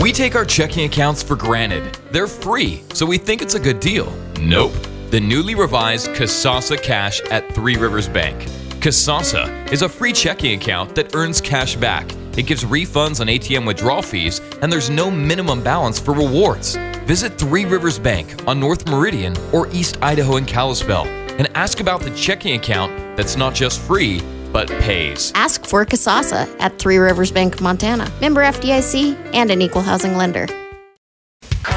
We take our checking accounts for granted. They're free, so we think it's a good deal. Nope. The newly revised Kasasa Cash at Three Rivers Bank. Kasasa is a free checking account that earns cash back. It gives refunds on ATM withdrawal fees, and there's no minimum balance for rewards. Visit Three Rivers Bank on North Meridian or East Idaho in Kalispell and ask about the checking account that's not just free, but pays. Ask for Kasasa at Three Rivers Bank, Montana. Member FDIC and an equal housing lender.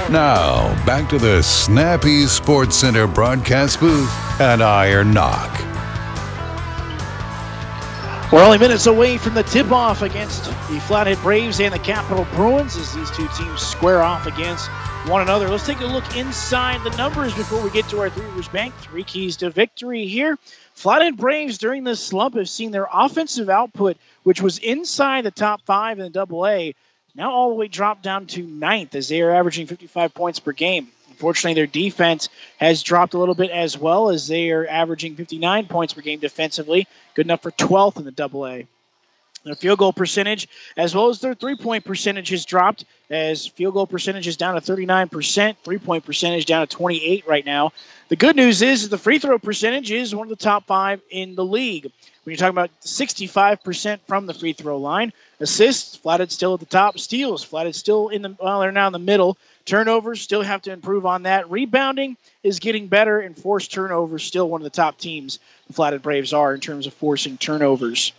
Now, back to the Snappy Sports Center broadcast booth at Iron Knock. We're only minutes away from the tip off against the Flathead Braves and the Capital Bruins as these two teams square off against one another. Let's take a look inside the numbers before we get to our Three Rivers Bank. Three keys to victory here. Flathead Braves during this slump have seen their offensive output, which was inside the top five in the double A, now all the way dropped down to ninth as they are averaging 55 points per game. Unfortunately, their defense has dropped a little bit as well as they are averaging 59 points per game defensively, good enough for 12th in the double A. Their field goal percentage, as well as their three point percentage, has dropped as field goal percentage is down to 39%, three point percentage down to 28 right now. The good news is the free throw percentage is one of the top five in the league. When you're talking about 65% from the free throw line, assists, Flathead still at the top, steals, Flathead still in the, well, they're now in the middle. Turnovers, still have to improve on that. Rebounding is getting better, and forced turnovers, still one of the top teams the Flathead Braves are in terms of forcing turnovers.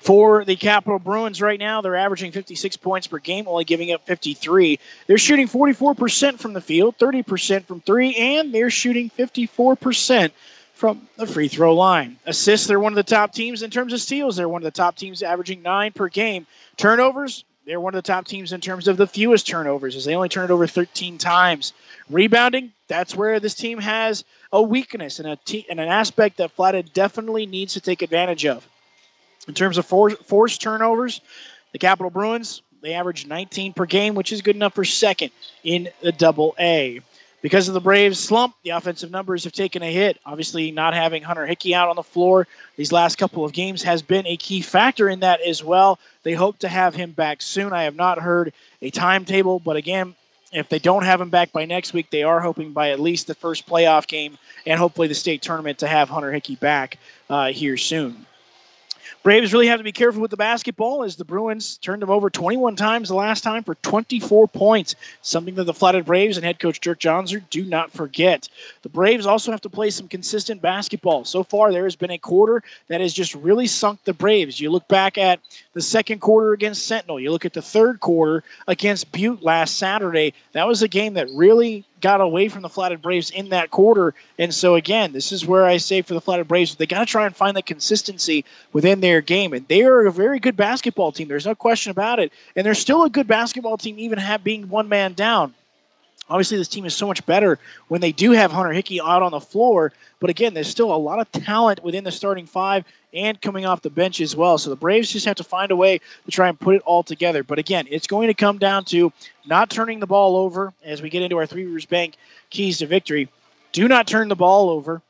For the Capital Bruins right now, they're averaging 56 points per game, only giving up 53. They're shooting 44% from the field, 30% from three, and they're shooting 54% from the free throw line. Assists, they're one of the top teams in terms of steals. They're one of the top teams averaging nine per game. Turnovers, they're one of the top teams in terms of the fewest turnovers, as they only turn it over 13 times. Rebounding, that's where this team has a weakness and, a te- and an aspect that Flathead definitely needs to take advantage of. In terms of force, forced turnovers, the Capital Bruins, they average 19 per game, which is good enough for second in the double A. Because of the Braves slump, the offensive numbers have taken a hit. Obviously, not having Hunter Hickey out on the floor these last couple of games has been a key factor in that as well. They hope to have him back soon. I have not heard a timetable, but again, if they don't have him back by next week, they are hoping by at least the first playoff game and hopefully the state tournament to have Hunter Hickey back uh, here soon. Braves really have to be careful with the basketball as the Bruins turned them over 21 times the last time for 24 points, something that the Flathead Braves and head coach Dirk Johnson do not forget. The Braves also have to play some consistent basketball. So far, there has been a quarter that has just really sunk the Braves. You look back at the second quarter against Sentinel, you look at the third quarter against Butte last Saturday. That was a game that really got away from the Flathead Braves in that quarter. And so, again, this is where I say for the Flathead Braves, they got to try and find that consistency within their game. And they are a very good basketball team. There's no question about it. And they're still a good basketball team, even have being one man down. Obviously, this team is so much better when they do have Hunter Hickey out on the floor. But again, there's still a lot of talent within the starting five and coming off the bench as well. So the Braves just have to find a way to try and put it all together. But again, it's going to come down to not turning the ball over as we get into our Three Rivers Bank keys to victory. Do not turn the ball over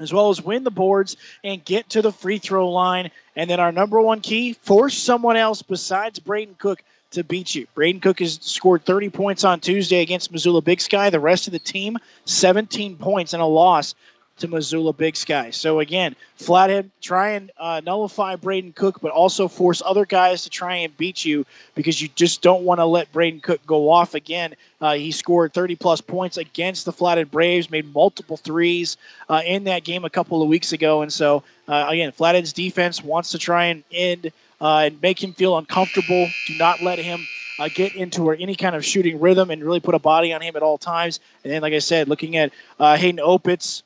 as well as win the boards and get to the free throw line. And then our number one key, force someone else besides Braden Cook to beat you. Braden Cook has scored 30 points on Tuesday against Missoula Big Sky. The rest of the team, 17 points and a loss to Missoula Big Sky. So again, Flathead try and uh, nullify Braden Cook, but also force other guys to try and beat you because you just don't want to let Braden Cook go off again. Uh, he scored 30 plus points against the Flathead Braves, made multiple threes uh, in that game a couple of weeks ago, and so uh, again, Flathead's defense wants to try and end uh, and make him feel uncomfortable. Do not let him. Uh, get into any kind of shooting rhythm and really put a body on him at all times. And then, like I said, looking at uh, Hayden Opitz,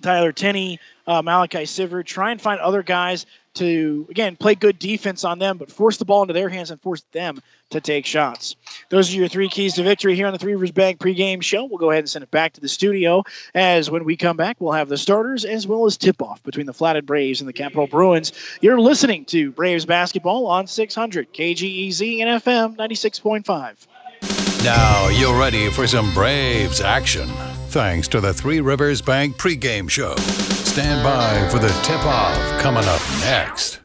Tyler Tenney, uh, Malachi Siver. Try and find other guys to, again, play good defense on them, but force the ball into their hands and force them to take shots. Those are your three keys to victory here on the Three Rivers Bank pregame show. We'll go ahead and send it back to the studio as when we come back, we'll have the starters as well as tip off between the Flathead Braves and the Capital Bruins. You're listening to Braves basketball on 600 KGEZ and FM 96.5. Now you're ready for some Braves action. Thanks to the Three Rivers Bank pregame show. Stand by for the tip off coming up next.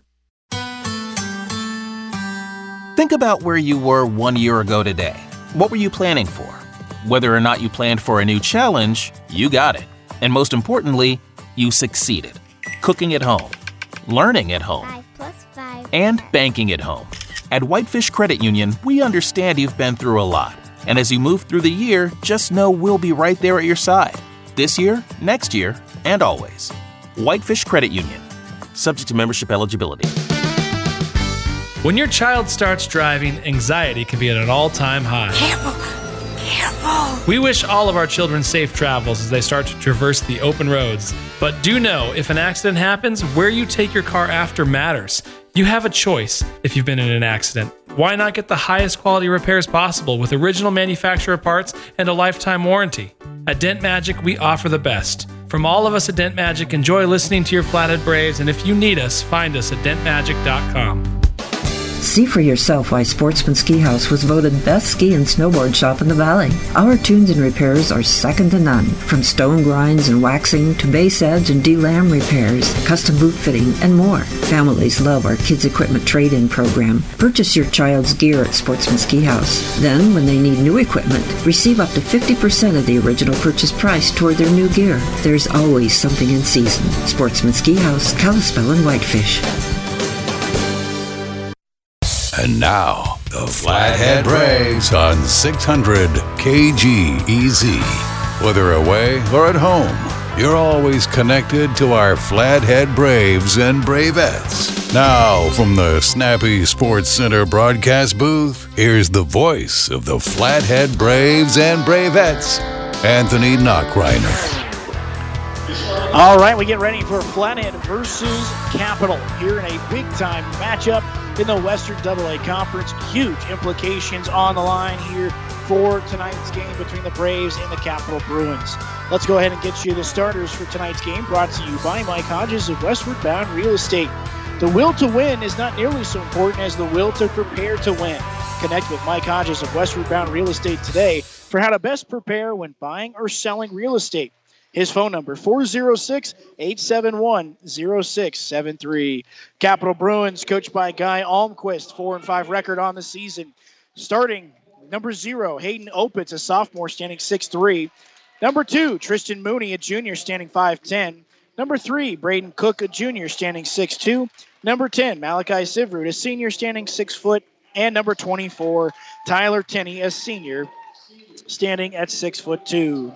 Think about where you were one year ago today. What were you planning for? Whether or not you planned for a new challenge, you got it. And most importantly, you succeeded. Cooking at home, learning at home, Five plus five. and banking at home. At Whitefish Credit Union, we understand you've been through a lot. And as you move through the year, just know we'll be right there at your side. This year, next year, and always. Whitefish Credit Union. Subject to membership eligibility. When your child starts driving, anxiety can be at an all time high. Careful. Careful. We wish all of our children safe travels as they start to traverse the open roads. But do know if an accident happens, where you take your car after matters. You have a choice if you've been in an accident. Why not get the highest quality repairs possible with original manufacturer parts and a lifetime warranty? At Dent Magic, we offer the best. From all of us at Dent Magic, enjoy listening to your Flathead Braves, and if you need us, find us at dentmagic.com. See for yourself why Sportsman Ski House was voted best ski and snowboard shop in the valley. Our tunes and repairs are second to none. From stone grinds and waxing to base edge and D-lam repairs, custom boot fitting, and more. Families love our kids equipment trade-in program. Purchase your child's gear at Sportsman Ski House. Then, when they need new equipment, receive up to 50% of the original purchase price toward their new gear. There's always something in season. Sportsman Ski House, Kalispell and Whitefish. And now, the Flathead Braves on 600 KGEZ. Whether away or at home, you're always connected to our Flathead Braves and Bravettes. Now, from the Snappy Sports Center broadcast booth, here's the voice of the Flathead Braves and Bravettes, Anthony Knockreiner. All right, we get ready for Flathead versus Capital here in a big time matchup in the Western AA Conference. Huge implications on the line here for tonight's game between the Braves and the Capital Bruins. Let's go ahead and get you the starters for tonight's game, brought to you by Mike Hodges of Westward Bound Real Estate. The will to win is not nearly so important as the will to prepare to win. Connect with Mike Hodges of Westward Bound Real Estate today for how to best prepare when buying or selling real estate. His phone number 406-871-0673. Capital Bruins coached by Guy Almquist, 4 and 5 record on the season. Starting number 0, Hayden Opitz, a sophomore standing six three. Number 2, Tristan Mooney, a junior standing 5'10. Number 3, Braden Cook, a junior standing six two. Number 10, Malachi Sivrud, a senior standing 6 foot. And number 24, Tyler Tenney, a senior standing at 6 foot 2.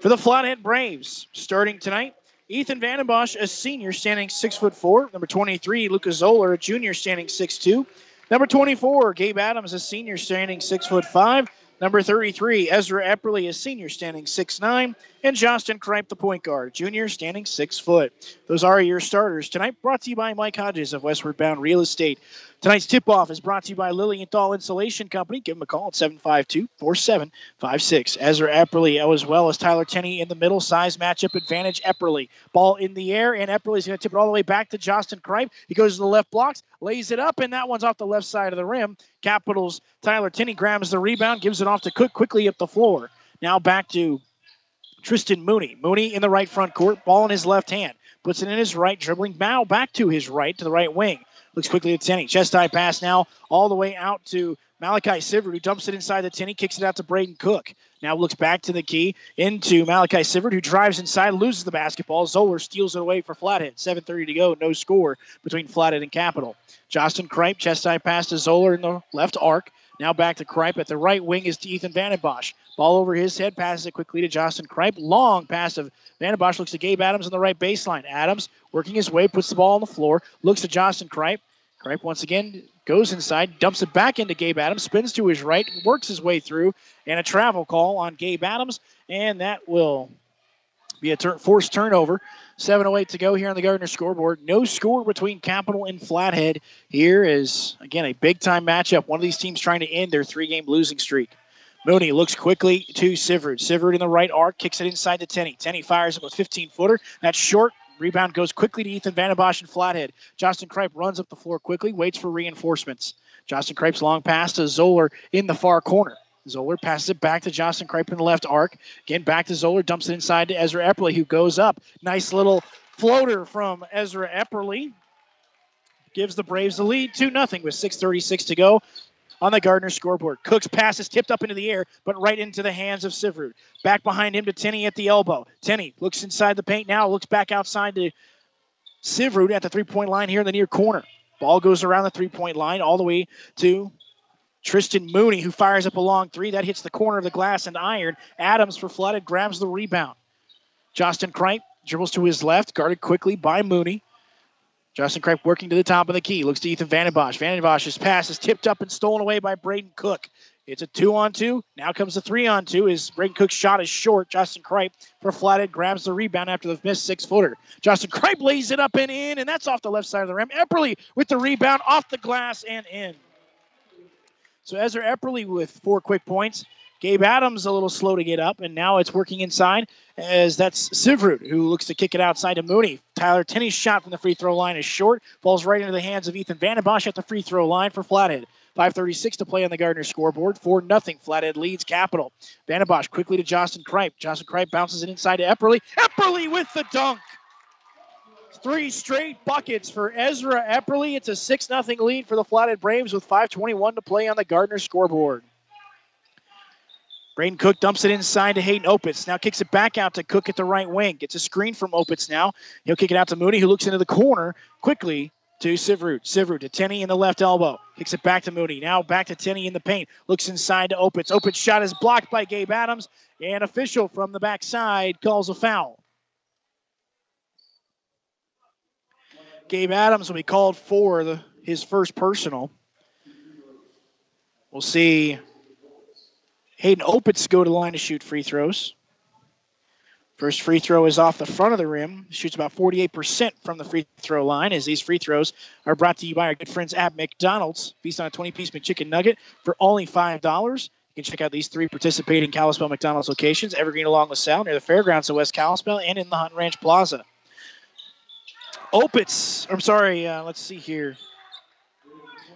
For the Flathead Braves, starting tonight, Ethan Vandenbosch, a senior, standing six foot four. Number 23, Lucas Zoller, a junior, standing six two. Number 24, Gabe Adams, a senior, standing six foot five. Number 33, Ezra Epperly, a senior, standing six nine, and Justin Kripe, the point guard, junior, standing six foot. Those are your starters tonight. Brought to you by Mike Hodges of Westward Bound Real Estate. Tonight's tip-off is brought to you by Lilienthal Insulation Company. Give them a call at 752-4756. Ezra Epperly, oh, as well as Tyler Tenney in the middle. Size matchup advantage. Epperly. Ball in the air, and Epperly's going to tip it all the way back to Justin Kripe. He goes to the left blocks, lays it up, and that one's off the left side of the rim. Capitals Tyler Tenney grabs the rebound, gives it off to Cook quickly up the floor. Now back to Tristan Mooney. Mooney in the right front court, ball in his left hand. Puts it in his right, dribbling now back to his right, to the right wing. Looks quickly at Tenney. Chest high pass now all the way out to Malachi Sivert, who dumps it inside the Tenney, kicks it out to Braden Cook. Now looks back to the key into Malachi Sivert, who drives inside, loses the basketball. Zoller steals it away for Flathead. 7.30 to go, no score between Flathead and Capital. Justin Kripe, chest high pass to Zoller in the left arc. Now back to Kripe at the right wing is to Ethan Vandenbosch. Ball over his head, passes it quickly to Justin Kripe. Long pass of Vandenbosch looks to Gabe Adams on the right baseline. Adams working his way, puts the ball on the floor, looks to Justin Kripe. Kripe once again goes inside, dumps it back into Gabe Adams, spins to his right, works his way through, and a travel call on Gabe Adams, and that will be a forced turnover. 7.08 to go here on the Gardner scoreboard. No score between Capital and Flathead. Here is, again, a big time matchup. One of these teams trying to end their three game losing streak. Mooney looks quickly to Sivert. Sivert in the right arc, kicks it inside to Tenney. Tenney fires it with 15 footer. That's short. Rebound goes quickly to Ethan Vandenbosch and Flathead. Justin Kripe runs up the floor quickly, waits for reinforcements. Justin Kripe's long pass to Zoller in the far corner. Zoller passes it back to Justin Kripe in the left arc. Again, back to Zoller, dumps it inside to Ezra Epperly, who goes up. Nice little floater from Ezra Epperly. Gives the Braves the lead 2 0 with 6.36 to go. On the Gardner scoreboard. Cook's pass is tipped up into the air, but right into the hands of Syverud. Back behind him to Tenney at the elbow. Tenney looks inside the paint now, looks back outside to Syverud at the three point line here in the near corner. Ball goes around the three point line all the way to Tristan Mooney, who fires up a long three. That hits the corner of the glass and iron. Adams for Flathead grabs the rebound. Justin Kripe dribbles to his left, guarded quickly by Mooney. Justin Kripe working to the top of the key. Looks to Ethan Vandenbosch. Vandenbosch's pass is tipped up and stolen away by Braden Cook. It's a two on two. Now comes the three on two. His Braden Cook's shot is short. Justin Kripe for Flathead grabs the rebound after the missed six footer. Justin Kripe lays it up and in, and that's off the left side of the rim. Epperly with the rebound off the glass and in. So Ezra Epperly with four quick points. Gabe Adams a little slow to get up, and now it's working inside as that's Syverud who looks to kick it outside to Mooney. Tyler Tenney's shot from the free throw line is short, falls right into the hands of Ethan Vandenbosch at the free throw line for Flathead. 5.36 to play on the Gardner scoreboard. 4 nothing. Flathead leads Capital. Vandenbosch quickly to Justin Kripe. Justin Kripe bounces it inside to Epperly. Epperly with the dunk. Three straight buckets for Ezra Epperly. It's a 6 0 lead for the Flathead Braves with 5.21 to play on the Gardner scoreboard. Braden Cook dumps it inside to Hayden Opitz. Now kicks it back out to Cook at the right wing. Gets a screen from Opitz now. He'll kick it out to Mooney, who looks into the corner quickly to Syverud. Syverud to Tenney in the left elbow. Kicks it back to Mooney. Now back to Tenney in the paint. Looks inside to Opitz. Opitz shot is blocked by Gabe Adams. And official from the backside calls a foul. Gabe Adams will be called for the, his first personal. We'll see Hayden Opitz go to the line to shoot free throws. First free throw is off the front of the rim. Shoots about 48% from the free throw line as these free throws are brought to you by our good friends at McDonald's. Feast on a 20 piece McChicken nugget for only $5. You can check out these three participating Kalispell McDonald's locations Evergreen along LaSalle, near the fairgrounds of West Kalispell, and in the Hunt Ranch Plaza. Opitz, I'm sorry, uh, let's see here.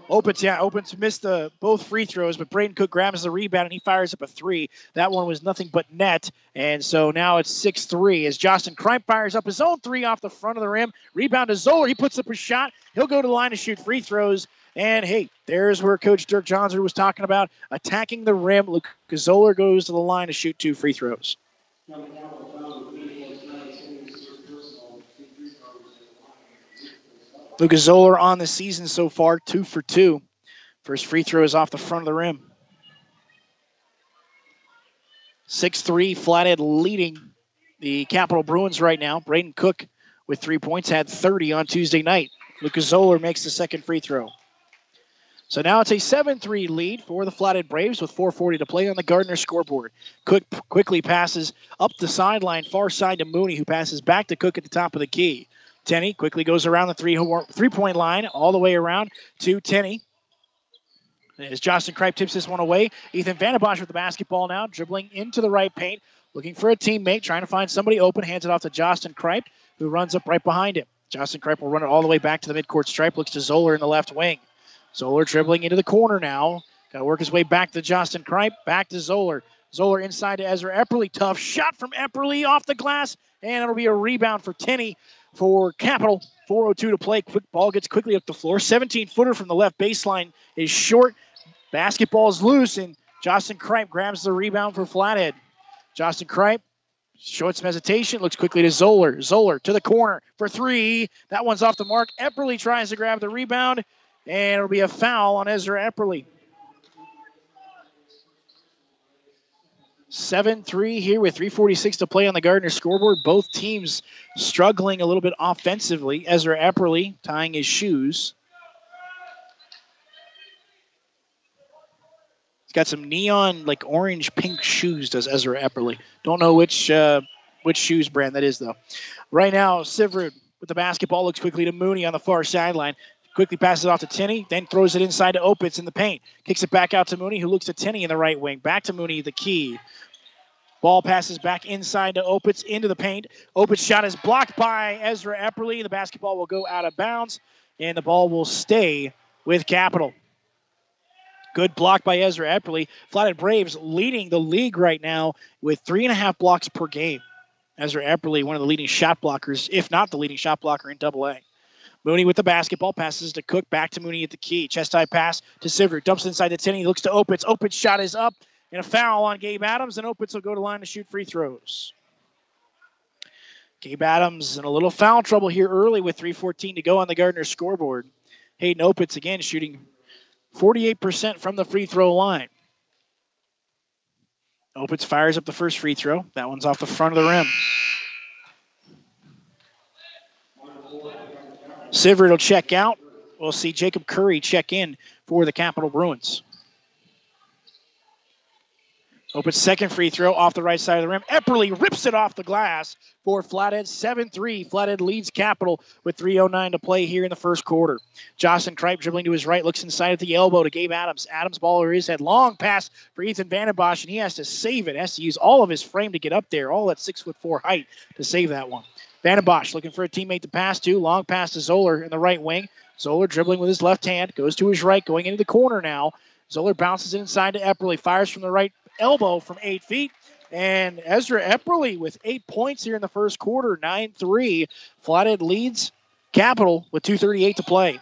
Opitz, yeah, Opitz missed the both free throws, but Braden Cook grabs the rebound and he fires up a three. That one was nothing but net, and so now it's six three as Justin Kripe fires up his own three off the front of the rim. Rebound to Zoller. He puts up a shot. He'll go to the line to shoot free throws. And hey, there's where Coach Dirk Johnson was talking about attacking the rim. Luke Zoller goes to the line to shoot two free throws. Lucas Zoller on the season so far, two for two. First free throw is off the front of the rim. 6 3, Flathead leading the Capital Bruins right now. Braden Cook with three points had 30 on Tuesday night. Lucas Zoller makes the second free throw. So now it's a 7 3 lead for the Flathead Braves with 4.40 to play on the Gardner scoreboard. Cook quickly passes up the sideline, far side to Mooney, who passes back to Cook at the top of the key. Tenney quickly goes around the three three point line all the way around to Tenney. As Justin Kripe tips this one away, Ethan Vandenbosch with the basketball now, dribbling into the right paint, looking for a teammate, trying to find somebody open, hands it off to Justin Kripe, who runs up right behind him. Justin Kripe will run it all the way back to the midcourt stripe, looks to Zoller in the left wing. Zoller dribbling into the corner now. Got to work his way back to Justin Kripe, back to Zoller. Zoller inside to Ezra Epperly. Tough shot from Epperly off the glass, and it'll be a rebound for Tenney for Capital. 4.02 to play. Quick ball gets quickly up the floor. 17 footer from the left baseline is short. Basketball is loose, and Justin Kripe grabs the rebound for Flathead. Justin Kripe showing some hesitation, looks quickly to Zoller. Zoller to the corner for three. That one's off the mark. Epperly tries to grab the rebound, and it'll be a foul on Ezra Epperly. 7 3 here with 346 to play on the Gardner scoreboard. Both teams struggling a little bit offensively. Ezra Epperly tying his shoes. He's got some neon, like orange pink shoes, does Ezra Epperly. Don't know which uh, which shoes brand that is, though. Right now, Syverud with the basketball looks quickly to Mooney on the far sideline. Quickly passes it off to Tenney, then throws it inside to Opitz in the paint. Kicks it back out to Mooney, who looks to Tenney in the right wing. Back to Mooney, the key. Ball passes back inside to Opitz into the paint. Opitz shot is blocked by Ezra Epperly. The basketball will go out of bounds, and the ball will stay with Capital. Good block by Ezra Epperly. Flathead Braves leading the league right now with three and a half blocks per game. Ezra Epperly, one of the leading shot blockers, if not the leading shot blocker in Double A. Mooney with the basketball, passes to Cook, back to Mooney at the key. Chest high pass to Sivert, dumps inside the 10. He looks to Opitz. Opitz shot is up, and a foul on Gabe Adams, and Opitz will go to line to shoot free throws. Gabe Adams in a little foul trouble here early with 3.14 to go on the Gardner scoreboard. Hayden Opitz again shooting 48% from the free throw line. Opitz fires up the first free throw. That one's off the front of the rim. Sivert will check out. We'll see Jacob Curry check in for the Capital Bruins. Open second free throw off the right side of the rim. Epperly rips it off the glass for Flathead 7 3. Flathead leads Capital with 3.09 to play here in the first quarter. Justin Kripe dribbling to his right, looks inside at the elbow to Gabe Adams. Adams ball his head. Long pass for Ethan Vandenbosch, and he has to save it. Has to use all of his frame to get up there, all at six foot four height to save that one. Vandenbosch looking for a teammate to pass to. Long pass to Zoller in the right wing. Zoller dribbling with his left hand, goes to his right, going into the corner now. Zoller bounces inside to Epperly, fires from the right elbow from eight feet. And Ezra Epperly with eight points here in the first quarter, 9 3. Flathead leads Capital with 2.38 to play.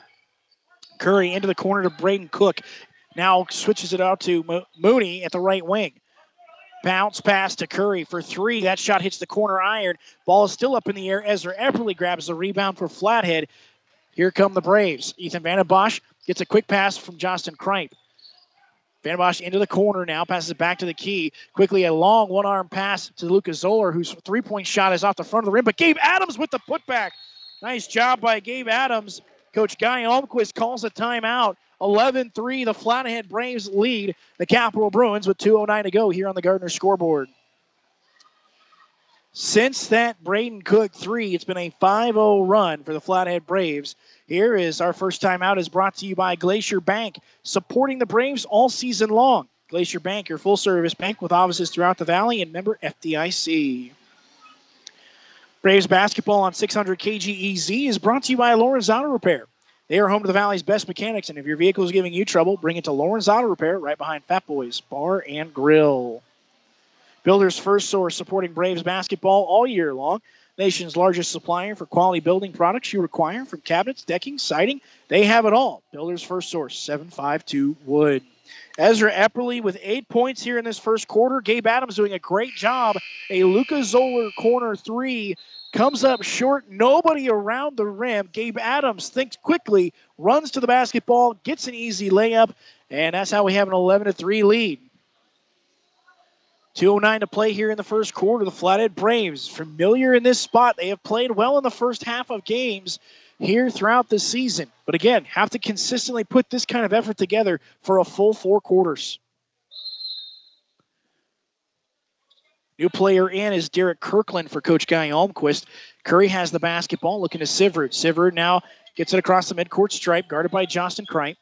Curry into the corner to Braden Cook. Now switches it out to Mo- Mooney at the right wing. Bounce pass to Curry for three. That shot hits the corner iron. Ball is still up in the air. Ezra Epperly grabs the rebound for Flathead. Here come the Braves. Ethan Vandenbosch gets a quick pass from Justin Kripe. Vandenbosch into the corner now, passes it back to the key. Quickly, a long one arm pass to Lucas Zoller, whose three point shot is off the front of the rim. But Gabe Adams with the putback. Nice job by Gabe Adams. Coach Guy Almquist calls a timeout. 11 3, the Flathead Braves lead the Capital Bruins with 2.09 to go here on the Gardner scoreboard. Since that Braden Cook three, it's been a 5 0 run for the Flathead Braves. Here is our first time out is brought to you by Glacier Bank, supporting the Braves all season long. Glacier Bank, your full service bank with offices throughout the valley and member FDIC. Braves basketball on 600 KGEZ is brought to you by Lawrence Auto Repair. They are home to the Valley's best mechanics, and if your vehicle is giving you trouble, bring it to Lawrence Auto Repair right behind Fat Boys Bar and Grill. Builders First Source supporting Braves basketball all year long. Nation's largest supplier for quality building products you require from cabinets, decking, siding. They have it all. Builders First Source, 752 Wood. Ezra Epperly with eight points here in this first quarter. Gabe Adams doing a great job. A Luca Zoller corner three comes up short. Nobody around the rim. Gabe Adams thinks quickly, runs to the basketball, gets an easy layup, and that's how we have an 11 to 3 lead. 209 to play here in the first quarter. The Flathead Braves, familiar in this spot. They have played well in the first half of games here throughout the season. But again, have to consistently put this kind of effort together for a full four quarters. New player in is Derek Kirkland for Coach Guy Almquist. Curry has the basketball, looking to Sivert. Sivert now gets it across the midcourt stripe, guarded by Justin Kripe.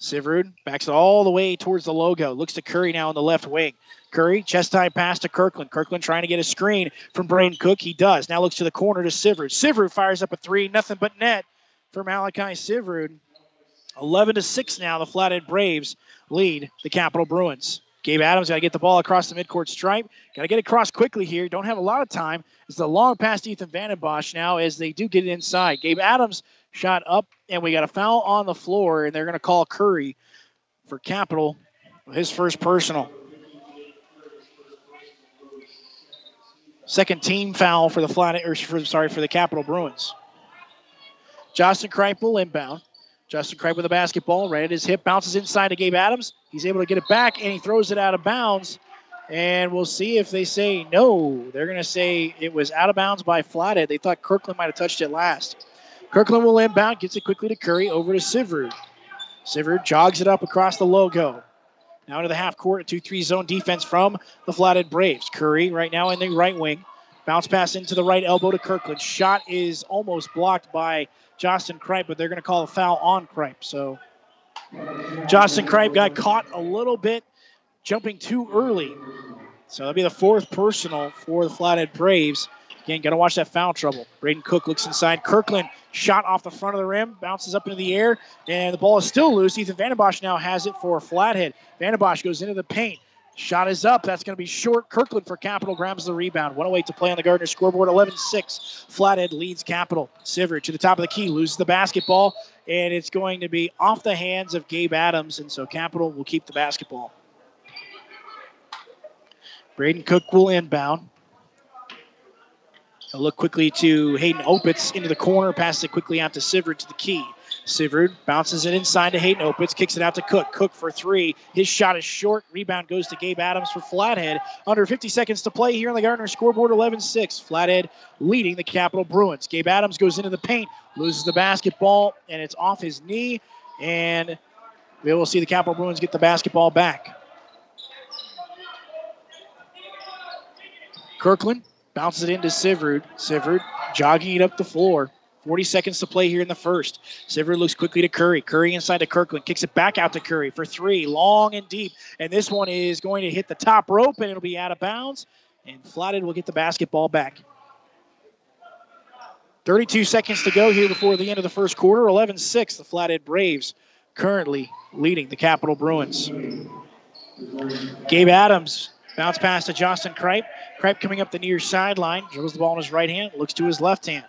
Sivert backs it all the way towards the logo. Looks to Curry now on the left wing. Curry, chest high pass to Kirkland. Kirkland trying to get a screen from Braden Cook. He does. Now looks to the corner to Sivert. Sivert fires up a three. Nothing but net for Malachi Sivert. 11 to 6 now. The Flathead Braves lead the Capital Bruins. Gabe Adams got to get the ball across the midcourt stripe. Got to get across quickly here. Don't have a lot of time. It's the long pass to Ethan Vandenbosch now as they do get it inside. Gabe Adams shot up, and we got a foul on the floor, and they're going to call Curry for Capital, his first personal. Second team foul for the flat, or for, sorry, for the Capital Bruins. Justin Kripe will inbound. Justin Kripe with the basketball, right at his hip, bounces inside to Gabe Adams. He's able to get it back, and he throws it out of bounds. And we'll see if they say no. They're going to say it was out of bounds by Flathead. They thought Kirkland might have touched it last. Kirkland will inbound, gets it quickly to Curry, over to Sivert. Sivert jogs it up across the logo. Now into the half court, a 2 3 zone defense from the Flathead Braves. Curry right now in the right wing. Bounce pass into the right elbow to Kirkland. Shot is almost blocked by Justin Kripe, but they're going to call a foul on Kripe. So Justin Kripe got caught a little bit jumping too early. So that'll be the fourth personal for the Flathead Braves. Again, got to watch that foul trouble. Braden Cook looks inside. Kirkland shot off the front of the rim, bounces up into the air, and the ball is still loose. Ethan Vandenbosch now has it for Flathead. Vandenbosch goes into the paint, Shot is up. That's going to be short. Kirkland for Capital grabs the rebound. 108 to play on the Gardner scoreboard. 11 6. Flathead leads Capital. Siver to the top of the key. Loses the basketball. And it's going to be off the hands of Gabe Adams. And so Capital will keep the basketball. Braden Cook will inbound. He'll look quickly to Hayden Opitz into the corner. Passes it quickly out to Sivert to the key. Sivert bounces it inside to Hayden Opitz, kicks it out to Cook. Cook for three. His shot is short. Rebound goes to Gabe Adams for Flathead. Under 50 seconds to play here on the Gardner scoreboard 11 6. Flathead leading the Capital Bruins. Gabe Adams goes into the paint, loses the basketball, and it's off his knee. And we will see the Capital Bruins get the basketball back. Kirkland bounces it into Sivrud. Sivrud jogging it up the floor. 40 seconds to play here in the first. Siver looks quickly to Curry. Curry inside to Kirkland. Kicks it back out to Curry for three. Long and deep. And this one is going to hit the top rope and it'll be out of bounds. And Flathead will get the basketball back. 32 seconds to go here before the end of the first quarter. 11 6. The Flathead Braves currently leading the Capital Bruins. Gabe Adams bounce pass to Justin Kripe. Kripe coming up the near sideline. Dribbles the ball in his right hand. Looks to his left hand.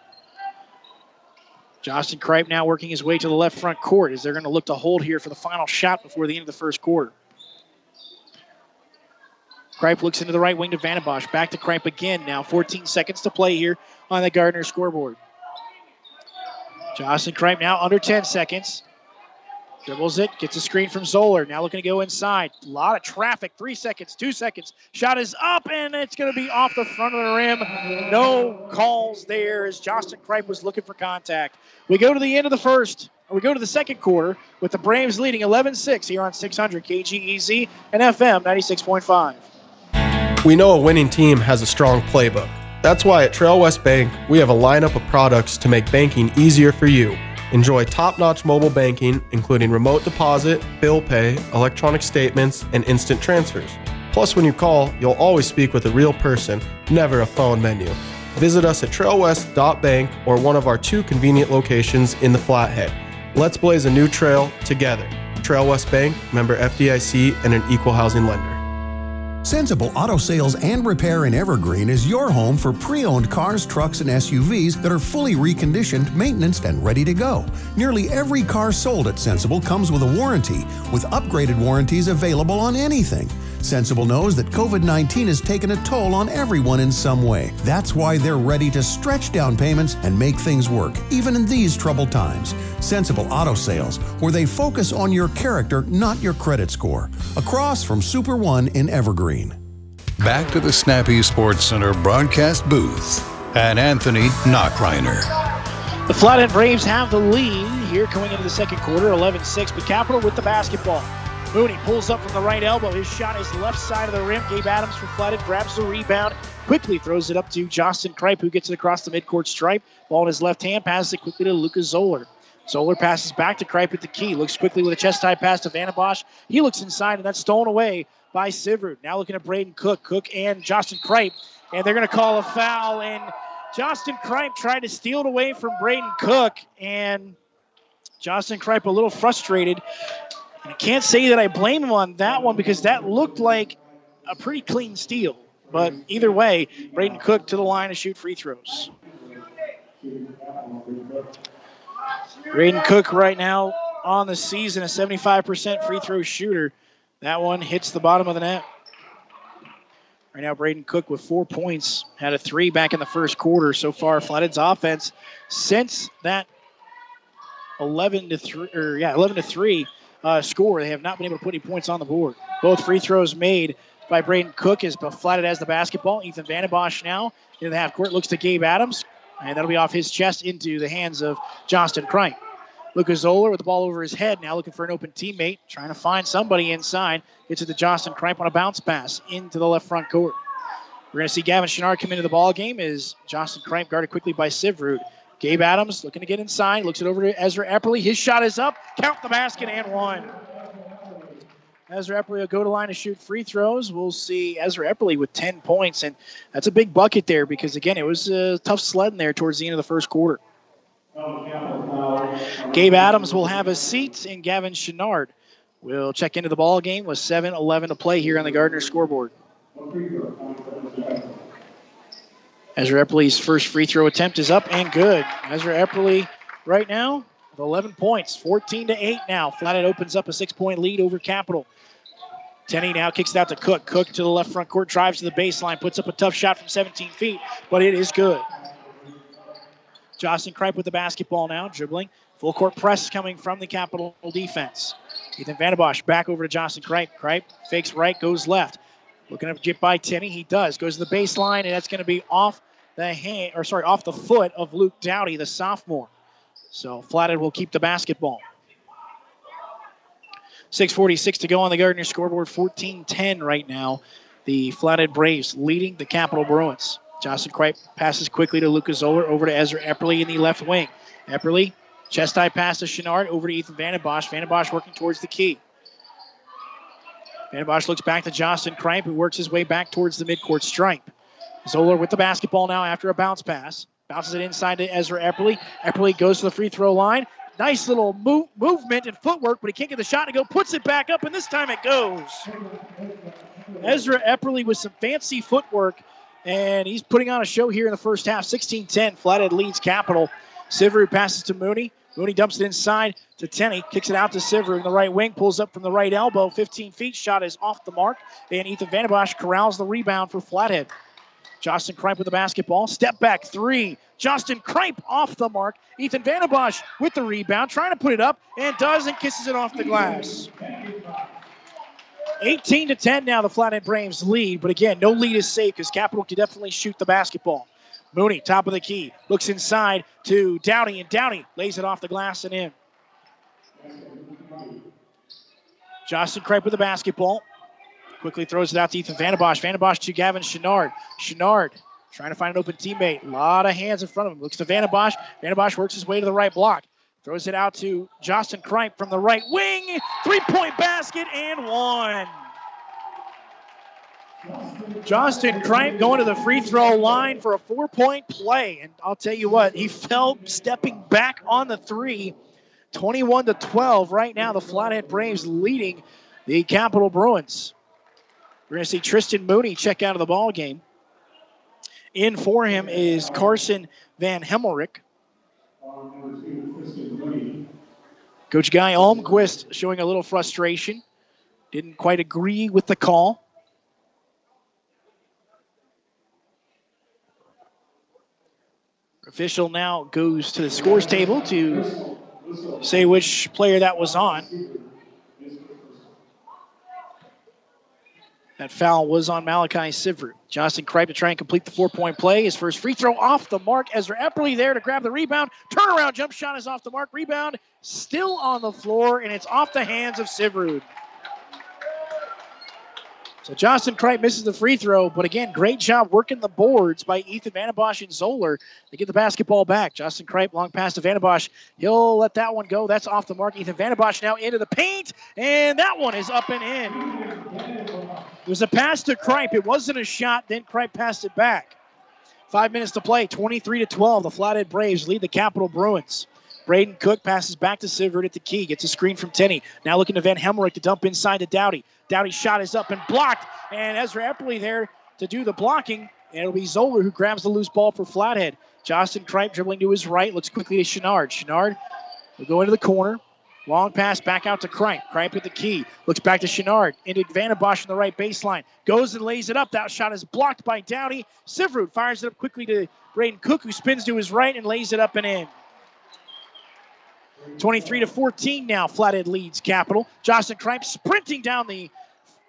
Justin Kripe now working his way to the left front court as they're going to look to hold here for the final shot before the end of the first quarter. Kripe looks into the right wing to Vandenbosch. Back to Kripe again. Now 14 seconds to play here on the Gardner scoreboard. Justin Kripe now under 10 seconds. Dribbles it, gets a screen from Zoller. Now looking to go inside. A lot of traffic. Three seconds, two seconds. Shot is up, and it's going to be off the front of the rim. No calls there as Justin Kripe was looking for contact. We go to the end of the first. We go to the second quarter with the Braves leading 11 6 here on 600 KGEZ and FM 96.5. We know a winning team has a strong playbook. That's why at Trail West Bank, we have a lineup of products to make banking easier for you. Enjoy top notch mobile banking, including remote deposit, bill pay, electronic statements, and instant transfers. Plus, when you call, you'll always speak with a real person, never a phone menu. Visit us at trailwest.bank or one of our two convenient locations in the Flathead. Let's blaze a new trail together. Trail West Bank, member FDIC, and an equal housing lender. Sensible Auto Sales and Repair in Evergreen is your home for pre owned cars, trucks, and SUVs that are fully reconditioned, maintained, and ready to go. Nearly every car sold at Sensible comes with a warranty, with upgraded warranties available on anything. Sensible knows that COVID 19 has taken a toll on everyone in some way. That's why they're ready to stretch down payments and make things work, even in these troubled times. Sensible Auto Sales, where they focus on your character, not your credit score. Across from Super One in Evergreen. Back to the Snappy Sports Center broadcast booth and Anthony Knockreiner. The Flathead Braves have the lead here coming into the second quarter, 11 6, but Capital with the basketball. Mooney pulls up from the right elbow. His shot is left side of the rim. Gabe Adams from Flathead grabs the rebound, quickly throws it up to Justin Kripe, who gets it across the midcourt stripe. Ball in his left hand, passes it quickly to Lucas Zoller. Zoller passes back to Kripe at the key. Looks quickly with a chest high pass to Vandenbosch. He looks inside, and that's stolen away by Sivert. Now looking at Braden Cook. Cook and Justin Kripe. And they're going to call a foul. And Justin Kripe tried to steal it away from Braden Cook. And Justin Kripe a little frustrated. And I can't say that I blame him on that one because that looked like a pretty clean steal. But either way, Braden Cook to the line to shoot free throws. Braden Cook right now on the season, a 75% free throw shooter. That one hits the bottom of the net. Right now, Braden Cook with four points, had a three back in the first quarter. So far, Flathead's offense since that 11 to three, or yeah, 11 to three uh, score, they have not been able to put any points on the board. Both free throws made by Braden Cook as Flathead has the basketball. Ethan Vandenbosch now in the half court looks to Gabe Adams, and that'll be off his chest into the hands of Justin Kripe. Lucas Zoller with the ball over his head, now looking for an open teammate, trying to find somebody inside. Gets it to Justin Kripe on a bounce pass into the left front court. We're going to see Gavin Chenard come into the ball game as Justin Kripe guarded quickly by Sivrud. Gabe Adams looking to get inside, looks it over to Ezra Epperly. His shot is up, count the basket and one. Ezra Epperly will go to line to shoot free throws. We'll see Ezra Epperly with 10 points, and that's a big bucket there because, again, it was a tough sledding there towards the end of the first quarter. Oh, Gabe Adams will have a seat, and Gavin Chenard We'll check into the ball game with 7 11 to play here on the Gardner scoreboard. Ezra Epperly's first free throw attempt is up and good. Ezra Epperly right now with 11 points, 14 to 8 now. Flathead opens up a six point lead over Capital. Tenney now kicks it out to Cook. Cook to the left front court, drives to the baseline, puts up a tough shot from 17 feet, but it is good. Justin Kripe with the basketball now, dribbling. Full court press coming from the Capital defense. Ethan Vandenbosch back over to Justin Kripe. Kripe fakes right, goes left. Looking to get by Tenney. He does. Goes to the baseline, and that's going to be off the hand, or sorry, off the foot of Luke Dowdy, the sophomore. So Flathead will keep the basketball. 6.46 to go on the Gardner scoreboard. 14 10 right now. The Flathead Braves leading the Capital Bruins. Justin Kripe passes quickly to Lucas Zoller over to Ezra Epperly in the left wing. Epperly, chest high pass to Chenard over to Ethan Vandenbosch. Vandenbosch working towards the key. Vandenbosch looks back to Justin Kripe, who works his way back towards the midcourt stripe. Zoller with the basketball now after a bounce pass. Bounces it inside to Ezra Epperly. Epperly goes to the free throw line. Nice little move, movement and footwork, but he can't get the shot to go. Puts it back up, and this time it goes. Ezra Epperly with some fancy footwork, and he's putting on a show here in the first half. 16 10, Flathead leads Capital. Siveru passes to Mooney. Mooney dumps it inside to Tenney, kicks it out to Siveru in the right wing, pulls up from the right elbow, 15 feet, shot is off the mark, and Ethan Vandenbosch corrals the rebound for Flathead. Justin Kripe with the basketball. Step back three. Justin Kripe off the mark. Ethan Vandenbosch with the rebound, trying to put it up, and does and kisses it off the glass. 18 to 10 now, the Flathead Braves lead, but again, no lead is safe because Capital can definitely shoot the basketball. Mooney, top of the key, looks inside to Downey, and Downey lays it off the glass and in. Justin Kripe with the basketball. Quickly throws it out to Ethan Vandenbosch. Vandenbosch to Gavin Chenard. Chenard trying to find an open teammate. A lot of hands in front of him. Looks to Vandenbosch. Vandenbosch works his way to the right block. Throws it out to Justin Kripe from the right wing. Three point basket and one. Justin Kripe going to the free throw line for a four point play. And I'll tell you what, he fell stepping back on the three. 21 to 12 right now. The Flathead Braves leading the Capital Bruins. We're going to see Tristan Mooney check out of the ball game. In for him is Carson Van Hemmelrick. Coach Guy Almquist showing a little frustration. Didn't quite agree with the call. Official now goes to the scores table to say which player that was on. That foul was on Malachi Sivert. Justin Kripe to try and complete the four point play. His first free throw off the mark. Ezra Epperly there to grab the rebound. Turnaround jump shot is off the mark. Rebound still on the floor, and it's off the hands of Sivrud. So Justin Kripe misses the free throw, but again, great job working the boards by Ethan Vandenbosch and Zoller to get the basketball back. Justin Kripe, long pass to Vandenbosch. He'll let that one go. That's off the mark. Ethan Vandenbosch now into the paint, and that one is up and in. It was a pass to Kripe. It wasn't a shot. Then Kripe passed it back. Five minutes to play. 23 to 12. The Flathead Braves lead the Capital Bruins. Braden Cook passes back to Sivert at the key. Gets a screen from Tenney. Now looking to Van Hemmerich to dump inside to Dowdy. Dowdy's shot is up and blocked. And Ezra Epperly there to do the blocking. And it'll be Zoller who grabs the loose ball for Flathead. Justin Kripe dribbling to his right. Looks quickly to Chenard. Chenard will go into the corner. Long pass back out to Kripe. Kripe with the key. Looks back to Chenard. Into Vandenbosch on the right baseline. Goes and lays it up. That shot is blocked by Downey. Sivrud fires it up quickly to Braden Cook, who spins to his right and lays it up and in. 23 to 14 now. Flathead leads Capital. Justin Kripe sprinting down the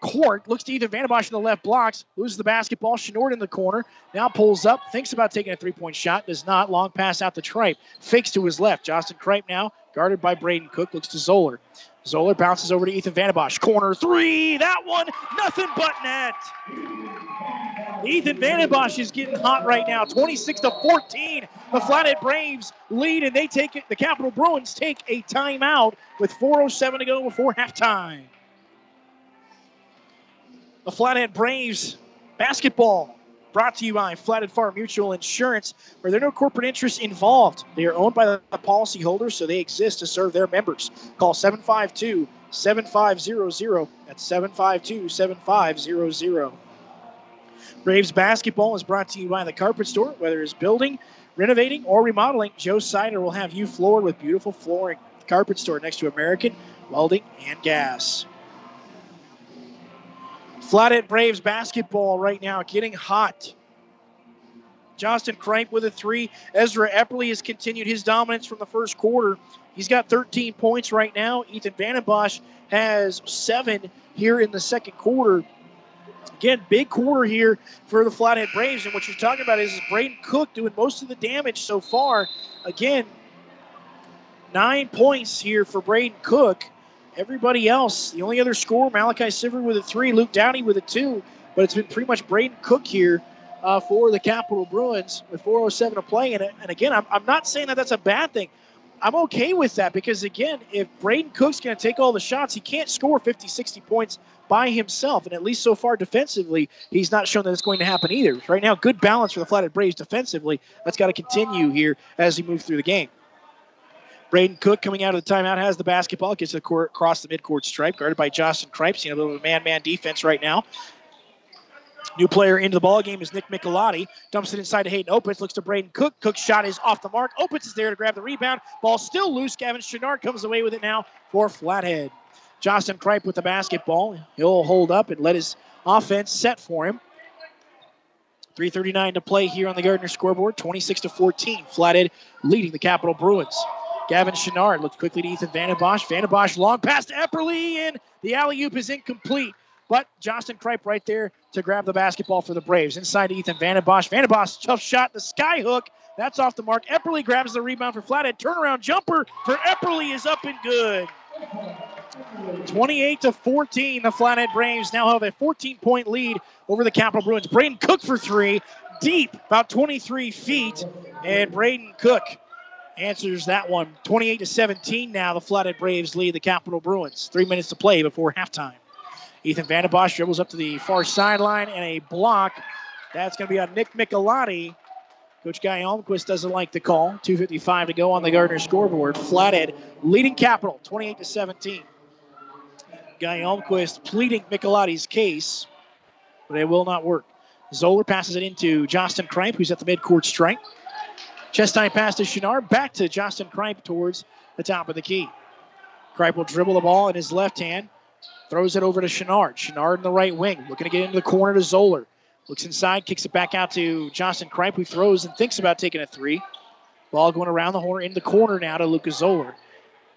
court. Looks to Ethan Vandenbosch in the left blocks. Loses the basketball. Chenard in the corner. Now pulls up. Thinks about taking a three point shot. Does not. Long pass out to Kripe. Fakes to his left. Justin Kripe now guarded by Braden Cook. Looks to Zoller. Zoller bounces over to Ethan Vandenbosch. Corner three. That one. Nothing but net. Ethan Vandenbosch is getting hot right now. 26 to 14. The Flathead Braves lead, and they take it. The Capital Bruins take a timeout with 4:07 to go before halftime. The Flathead Braves basketball brought to you by Flathead Farm Mutual Insurance, where there are no corporate interests involved. They are owned by the policyholders, so they exist to serve their members. Call 752 7500. That's 752 7500. Braves basketball is brought to you by the Carpet Store. Whether it's building, renovating, or remodeling, Joe Sider will have you floored with beautiful flooring. Carpet Store next to American Welding and Gas. Flathead Braves basketball right now getting hot. Justin Kripe with a three. Ezra Epperly has continued his dominance from the first quarter. He's got 13 points right now. Ethan Vandenbosch has seven here in the second quarter. Again, big quarter here for the Flathead Braves. And what you're talking about is, Braden Cook doing most of the damage so far. Again, nine points here for Braden Cook. Everybody else, the only other score, Malachi Siver with a three, Luke Downey with a two. But it's been pretty much Braden Cook here uh, for the Capital Bruins with 4.07 to play. And, and again, I'm, I'm not saying that that's a bad thing. I'm okay with that because, again, if Braden Cook's going to take all the shots, he can't score 50, 60 points by himself. And at least so far defensively, he's not shown that it's going to happen either. Right now, good balance for the Flathead Braves defensively. That's got to continue here as we move through the game. Braden Cook coming out of the timeout has the basketball, gets it across the midcourt stripe, guarded by Justin Kripe. Seeing a little bit of man-man defense right now. New player into the ball game is Nick Michelotti. Dumps it inside to Hayden Opitz. Looks to Braden Cook. Cook's shot is off the mark. Opitz is there to grab the rebound. Ball still loose. Gavin Chenard comes away with it now for Flathead. Justin Kripe with the basketball. He'll hold up and let his offense set for him. 3.39 to play here on the Gardner scoreboard. 26 to 14. Flathead leading the Capital Bruins. Gavin Chenard looks quickly to Ethan Vandenbosch. Vandenbosch long pass to Epperly, and the alley oop is incomplete. But Justin Kripe right there to grab the basketball for the Braves. Inside to Ethan Vandenbosch. Vandenbosch, tough shot, the sky hook. That's off the mark. Epperly grabs the rebound for Flathead. Turnaround jumper for Epperly is up and good. 28 to 14. The Flathead Braves now have a 14 point lead over the Capital Bruins. Braden Cook for three, deep, about 23 feet. And Braden Cook answers that one. 28 to 17 now. The Flathead Braves lead the Capital Bruins. Three minutes to play before halftime. Ethan Vandenbosch dribbles up to the far sideline and a block. That's going to be on Nick Michelotti. Coach Guy Almquist doesn't like the call. 2.55 to go on the Gardner scoreboard. Flathead leading Capital 28 to 17. Guy Almquist pleading Michelotti's case, but it will not work. Zoller passes it into Justin Kripe, who's at the midcourt stripe. Chest time pass to Chenard. Back to Justin Kripe towards the top of the key. Kripe will dribble the ball in his left hand. Throws it over to Chenard. Chenard in the right wing. Looking to get into the corner to Zoller. Looks inside, kicks it back out to Justin Kripe, who throws and thinks about taking a three. Ball going around the horn in the corner now to Lucas Zoller.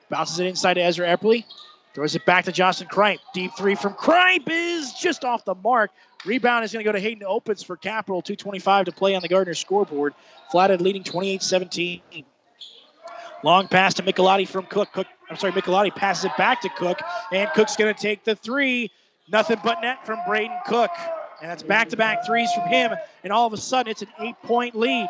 Bounces it inside to Ezra Epperly. Throws it back to Justin Kripe. Deep three from Kripe is just off the mark. Rebound is going to go to Hayden Opitz for Capital. 2.25 to play on the Gardner scoreboard. Flathead leading 28 17. Long pass to Michelotti from Cook. Cook, I'm sorry, Michelotti passes it back to Cook, and Cook's going to take the three. Nothing but net from Braden Cook. And that's back to back threes from him, and all of a sudden it's an eight point lead.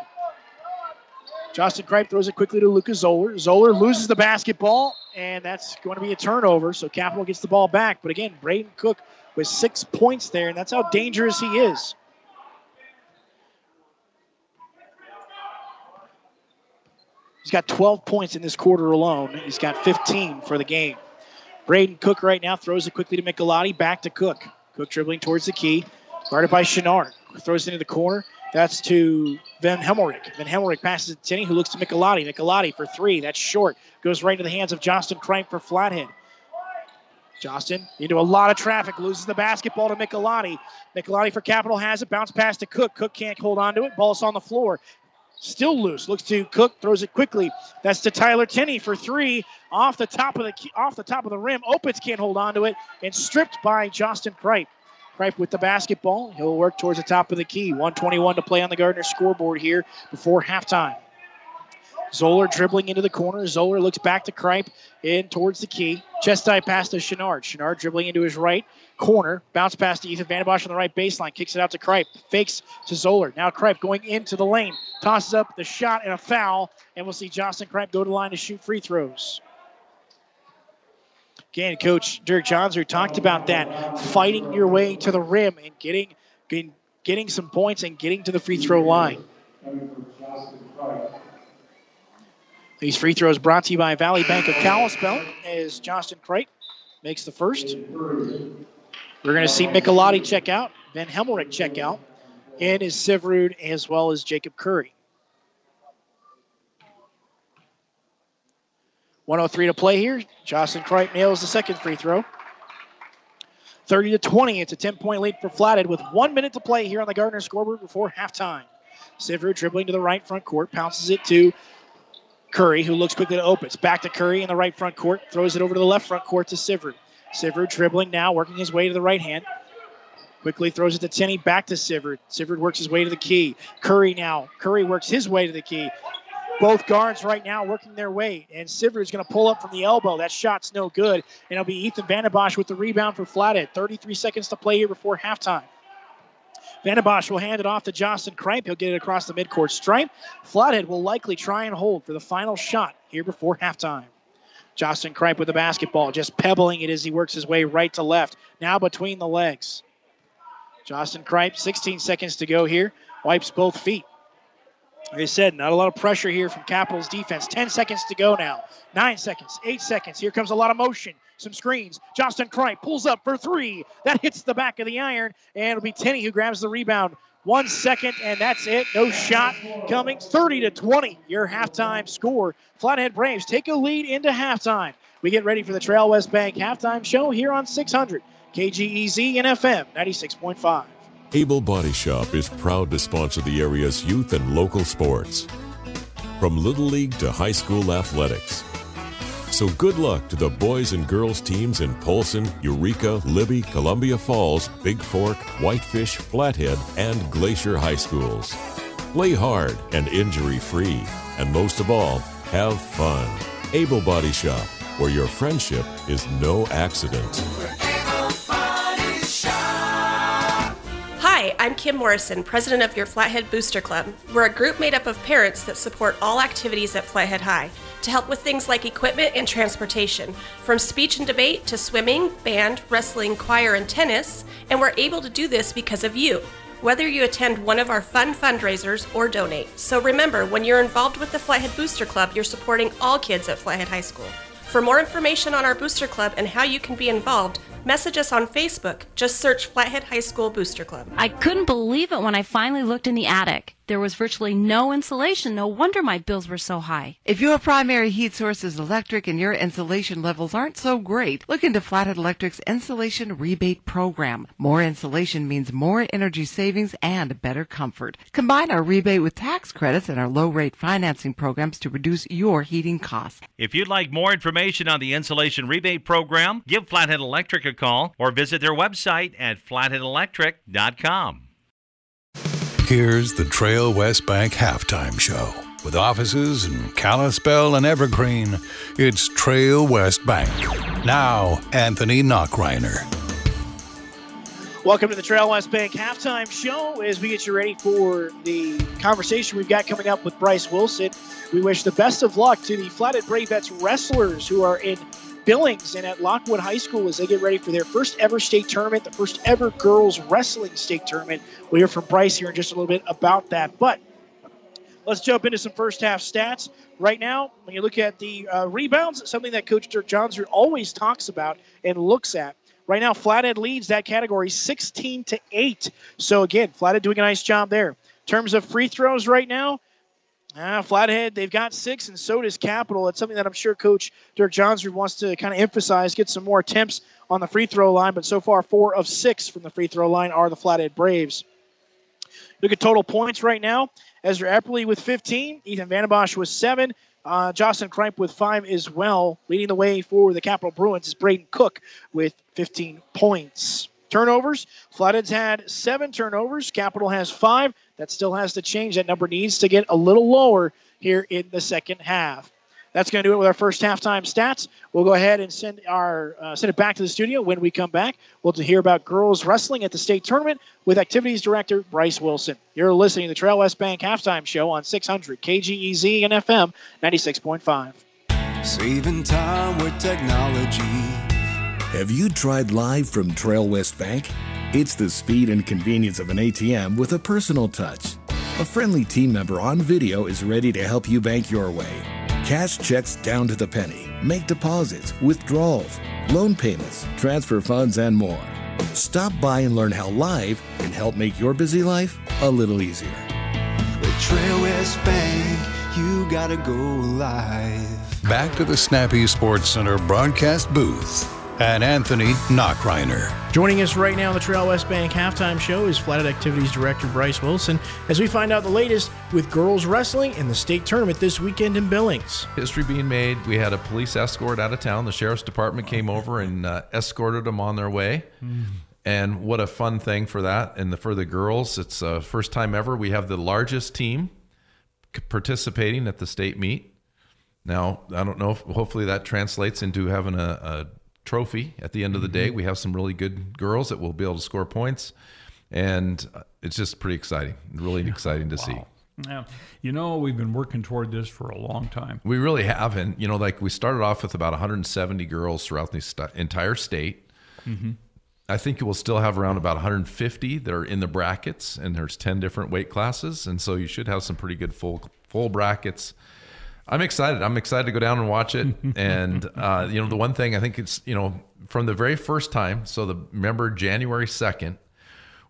Justin Kripe throws it quickly to Lucas Zoller. Zoller loses the basketball, and that's going to be a turnover. So Capital gets the ball back. But again, Braden Cook with six points there, and that's how dangerous he is. He's got 12 points in this quarter alone. He's got 15 for the game. Braden Cook right now throws it quickly to Michelotti. Back to Cook. Cook dribbling towards the key. Guarded by Chenard. Throws it into the corner. That's to Van Hemmelrick. Van Hemmelrick passes to Tinney, who looks to Michelotti. Michelotti for three. That's short. Goes right into the hands of Justin Kripe for Flathead. Justin into a lot of traffic, loses the basketball to Michelotti. Michelotti for Capital has it, bounce pass to Cook. Cook can't hold on to it. Ball's on the floor. Still loose. Looks to Cook, throws it quickly. That's to Tyler Tinney for three, off the top of the off the top of the rim. Opitz can't hold on to it, and stripped by Justin Kripe. Kripe with the basketball. He'll work towards the top of the key. 121 to play on the Gardner scoreboard here before halftime. Zoller dribbling into the corner. Zoller looks back to Kripe in towards the key. Chest eye pass to Chenard. Chenard dribbling into his right corner. Bounce pass to Ethan Vandenbosch on the right baseline. Kicks it out to Kripe. Fakes to Zoller. Now Kripe going into the lane. Tosses up the shot and a foul. And we'll see Justin Kripe go to the line to shoot free throws. Again, Coach Dirk Johns talked about that. Fighting your way to the rim and getting, getting, getting some points and getting to the free throw line. These free throws brought to you by Valley Bank of Kalispell as Justin Kripe makes the first. We're going to see Michelotti check out, Ben Hemmelrich check out, and is Sivrud as well as Jacob Curry. 103 to play here. Justin Kripe nails the second free throw. 30 to 20. It's a 10 point lead for Flathead with one minute to play here on the Gardner scoreboard before halftime. Sivrud dribbling to the right front court, pounces it to Curry, who looks quickly to Opitz. Back to Curry in the right front court, throws it over to the left front court to Sivrud. Sivrud dribbling now, working his way to the right hand. Quickly throws it to Tenney, back to Sivert. Sivert works his way to the key. Curry now. Curry works his way to the key. Both guards right now working their way, and Sivrud is going to pull up from the elbow. That shot's no good, and it'll be Ethan Vandenbosch with the rebound for Flathead. 33 seconds to play here before halftime. Vandenbosch will hand it off to Justin Kripe. He'll get it across the midcourt stripe. Flathead will likely try and hold for the final shot here before halftime. Justin Kripe with the basketball, just pebbling it as he works his way right to left. Now between the legs. Justin Kripe, 16 seconds to go here. Wipes both feet. Like I said, not a lot of pressure here from Capitals defense. 10 seconds to go now. Nine seconds, eight seconds. Here comes a lot of motion, some screens. Justin Kripe pulls up for three. That hits the back of the iron, and it'll be Tenney who grabs the rebound. One second, and that's it. No shot coming. 30 to 20, your halftime score. Flathead Braves take a lead into halftime. We get ready for the Trail West Bank halftime show here on 600 KGEZ and FM 96.5. Able Body Shop is proud to sponsor the area's youth and local sports, from Little League to high school athletics. So good luck to the boys and girls teams in Polson, Eureka, Libby, Columbia Falls, Bigfork, Whitefish, Flathead, and Glacier High Schools. Play hard and injury free, and most of all, have fun. Able Body Shop, where your friendship is no accident. Hi, I'm Kim Morrison, president of your Flathead Booster Club. We're a group made up of parents that support all activities at Flathead High to help with things like equipment and transportation, from speech and debate to swimming, band, wrestling, choir, and tennis, and we're able to do this because of you. Whether you attend one of our fun fundraisers or donate. So remember, when you're involved with the Flathead Booster Club, you're supporting all kids at Flathead High School. For more information on our Booster Club and how you can be involved, message us on Facebook. Just search Flathead High School Booster Club. I couldn't believe it when I finally looked in the attic. There was virtually no insulation. No wonder my bills were so high. If your primary heat source is electric and your insulation levels aren't so great, look into Flathead Electric's Insulation Rebate Program. More insulation means more energy savings and better comfort. Combine our rebate with tax credits and our low rate financing programs to reduce your heating costs. If you'd like more information on the Insulation Rebate Program, give Flathead Electric a call or visit their website at flatheadelectric.com. Here's the Trail West Bank halftime show. With offices in Kalispell and Evergreen, it's Trail West Bank. Now, Anthony Knockreiner. Welcome to the Trail West Bank halftime show as we get you ready for the conversation we've got coming up with Bryce Wilson. We wish the best of luck to the Flathead Bravettes wrestlers who are in Billings and at Lockwood High School as they get ready for their first ever state tournament, the first ever girls wrestling state tournament. We'll hear from Bryce here in just a little bit about that. But let's jump into some first half stats. Right now, when you look at the uh, rebounds, something that Coach Dirk Johnsrud always talks about and looks at. Right now, Flathead leads that category 16 to 8. So again, Flathead doing a nice job there. In terms of free throws right now, uh, Flathead, they've got six, and so does Capital. It's something that I'm sure Coach Dirk Johnsrud wants to kind of emphasize, get some more attempts on the free throw line, but so far, four of six from the free throw line are the Flathead Braves. Look at total points right now. Ezra Epperly with 15, Ethan Vandenbosch with seven, uh, Justin Kripe with five as well. Leading the way for the Capital Bruins is Braden Cook with 15 points. Turnovers. Flathead's had seven turnovers. Capital has five. That still has to change. That number needs to get a little lower here in the second half. That's going to do it with our first halftime stats. We'll go ahead and send our uh, send it back to the studio. When we come back, we'll hear about girls wrestling at the state tournament with activities director Bryce Wilson. You're listening to the Trail West Bank halftime show on 600 KGEZ and FM 96.5. Saving time with technology. Have you tried Live from Trail West Bank? It's the speed and convenience of an ATM with a personal touch. A friendly team member on video is ready to help you bank your way. Cash checks down to the penny. Make deposits, withdrawals, loan payments, transfer funds, and more. Stop by and learn how Live can help make your busy life a little easier. With Trail West Bank, you gotta go live. Back to the Snappy Sports Center broadcast booth and Anthony Knockreiner. Joining us right now on the Trail West Bank halftime show is Flathead Activities Director Bryce Wilson as we find out the latest with girls wrestling in the state tournament this weekend in Billings. History being made. We had a police escort out of town. The sheriff's department came over and uh, escorted them on their way. Hmm. And what a fun thing for that. And the, for the girls, it's uh, first time ever. We have the largest team participating at the state meet. Now, I don't know if hopefully that translates into having a, a trophy at the end of the day. Mhm. We have some really good girls that will be able to score points. And it's just pretty exciting, really exciting to see. Yeah. You know, we've been working toward this for a long time. We really have. And, you know, like we started off with about 170 girls throughout the st- entire state. Mhm. I think we'll still have around about 150 that are in the brackets, and there's 10 different weight classes. And so you should have some pretty good full full brackets. I'm excited. I'm excited to go down and watch it. and, uh, you know, the one thing I think it's, you know, from the very first time, so the remember January 2nd,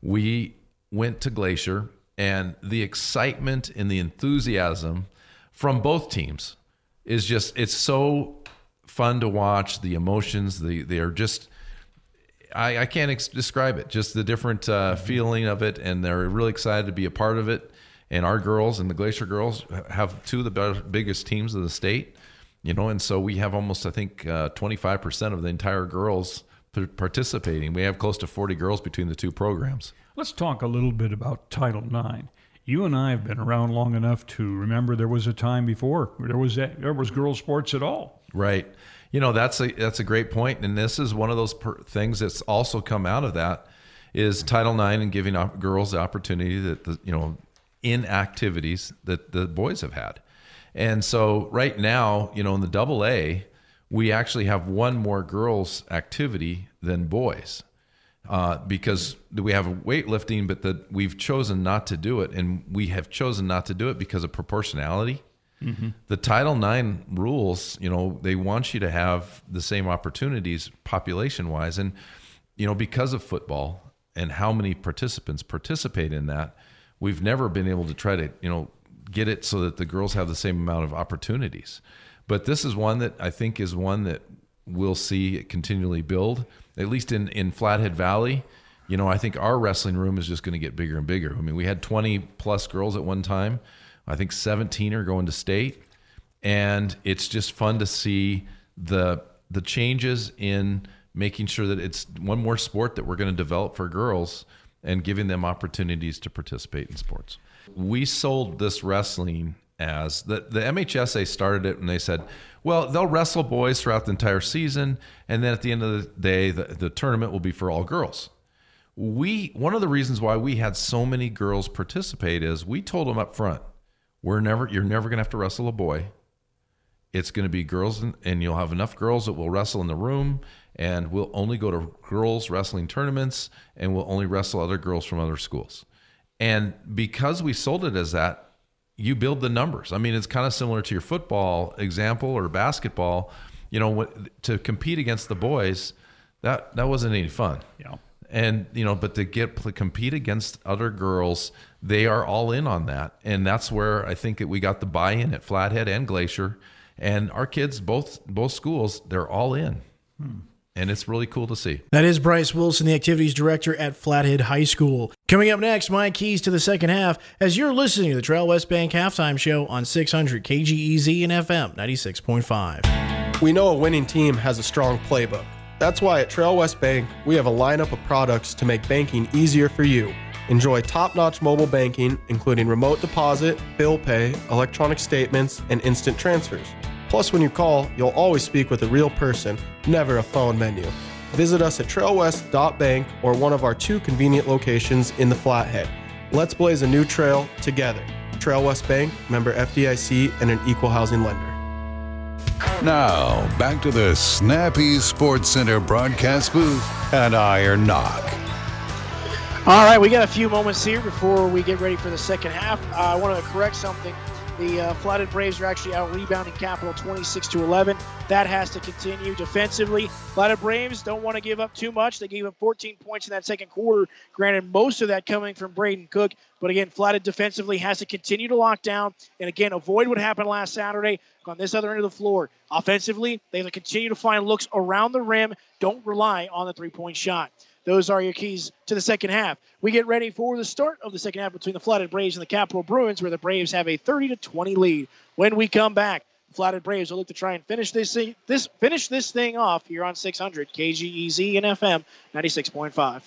we went to Glacier and the excitement and the enthusiasm from both teams is just it's so fun to watch the emotions the they are just I, I can't ex- describe it just the different uh, feeling of it and they're really excited to be a part of it and our girls and the glacier girls have two of the better, biggest teams of the state you know and so we have almost i think uh, 25% of the entire girls participating we have close to 40 girls between the two programs Let's talk a little bit about Title IX. You and I have been around long enough to remember there was a time before there was there was girls sports at all. Right. You know that's a that's a great point, and this is one of those per- things that's also come out of that is Title IX and giving op- girls the opportunity that the you know in activities that the boys have had, and so right now you know in the Double A we actually have one more girls activity than boys. Uh, because we have weightlifting, but that we've chosen not to do it, and we have chosen not to do it because of proportionality. Mhm. The Title IX rules, you know, they want you to have the same opportunities population wise. And, you know, because of football and how many participants participate in that, we've never been able to try to, you know, get it so that the girls have the same amount of opportunities. But this is one that I think is one that we'll see continually build, at least in, in Flathead Valley. You know, I think our wrestling room is just going to get bigger and bigger. I mean, we had 20 plus girls at one time. I think 17 are going to state, and it's just fun to see the the changes in making sure that it's one more sport that we're going to develop for girls and giving them opportunities to participate in sports. We sold this wrestling as the the MHSA started it and they said, well, they'll wrestle boys throughout the entire season, and then at the end of the day, the, the tournament will be for all girls we one of the reasons why we had so many girls participate is we told them up front we're never you're never going to have to wrestle a boy it's going to be girls and, and you'll have enough girls that will wrestle in the room and we'll only go to girls wrestling tournaments and we'll only wrestle other girls from other schools. And because we sold it as that you build the numbers. I mean it's kind of similar to your football example or basketball. You know what, to compete against the boys that that wasn't any fun. Yeah. and you know but to get to compete against other girls they are all in on that. And that's where i think that we got the buy-in at flathead and glacier and our kids both both schools they're all in hmm. and it's really cool to see That is Bryce Wilson, the activities director at Flathead High School. Coming up next, my keys to the second half as you're listening to the Trail West Bank halftime show on 600 KGEZ and FM 96.5. We know a winning team has a strong playbook. That's why at Trail West Bank, we have a lineup of products to make banking easier for you. Enjoy top notch mobile banking, including remote deposit, bill pay, electronic statements, and instant transfers. Plus, when you call, you'll always speak with a real person, never a phone menu. Visit us at trailwest.bank or one of our two convenient locations in the Flathead. Let's blaze a new trail together. Trail West Bank, member FDIC, and an equal housing lender. Now, back to the Snappy Sports Center broadcast booth and Iron Knock. All right, we got a few moments here before we get ready for the second half. Uh, I want to correct something. The uh, Flathead Braves are actually out rebounding Capital 26 to 11. That has to continue defensively. Flathead Braves don't want to give up too much. They gave up 14 points in that second quarter. Granted, most of that coming from Braden Cook. But again, Flathead defensively has to continue to lock down and again avoid what happened last Saturday on this other end of the floor. Offensively, they have to continue to find looks around the rim. Don't rely on the three-point shot. Those are your keys to the second half. We get ready for the start of the second half between the Flathead Braves and the Capital Bruins, where the Braves have a 30 to 20 lead. When we come back, Flathead Braves will look to try and finish this thing, this finish this thing off here on 600 KGEZ and FM 96.5.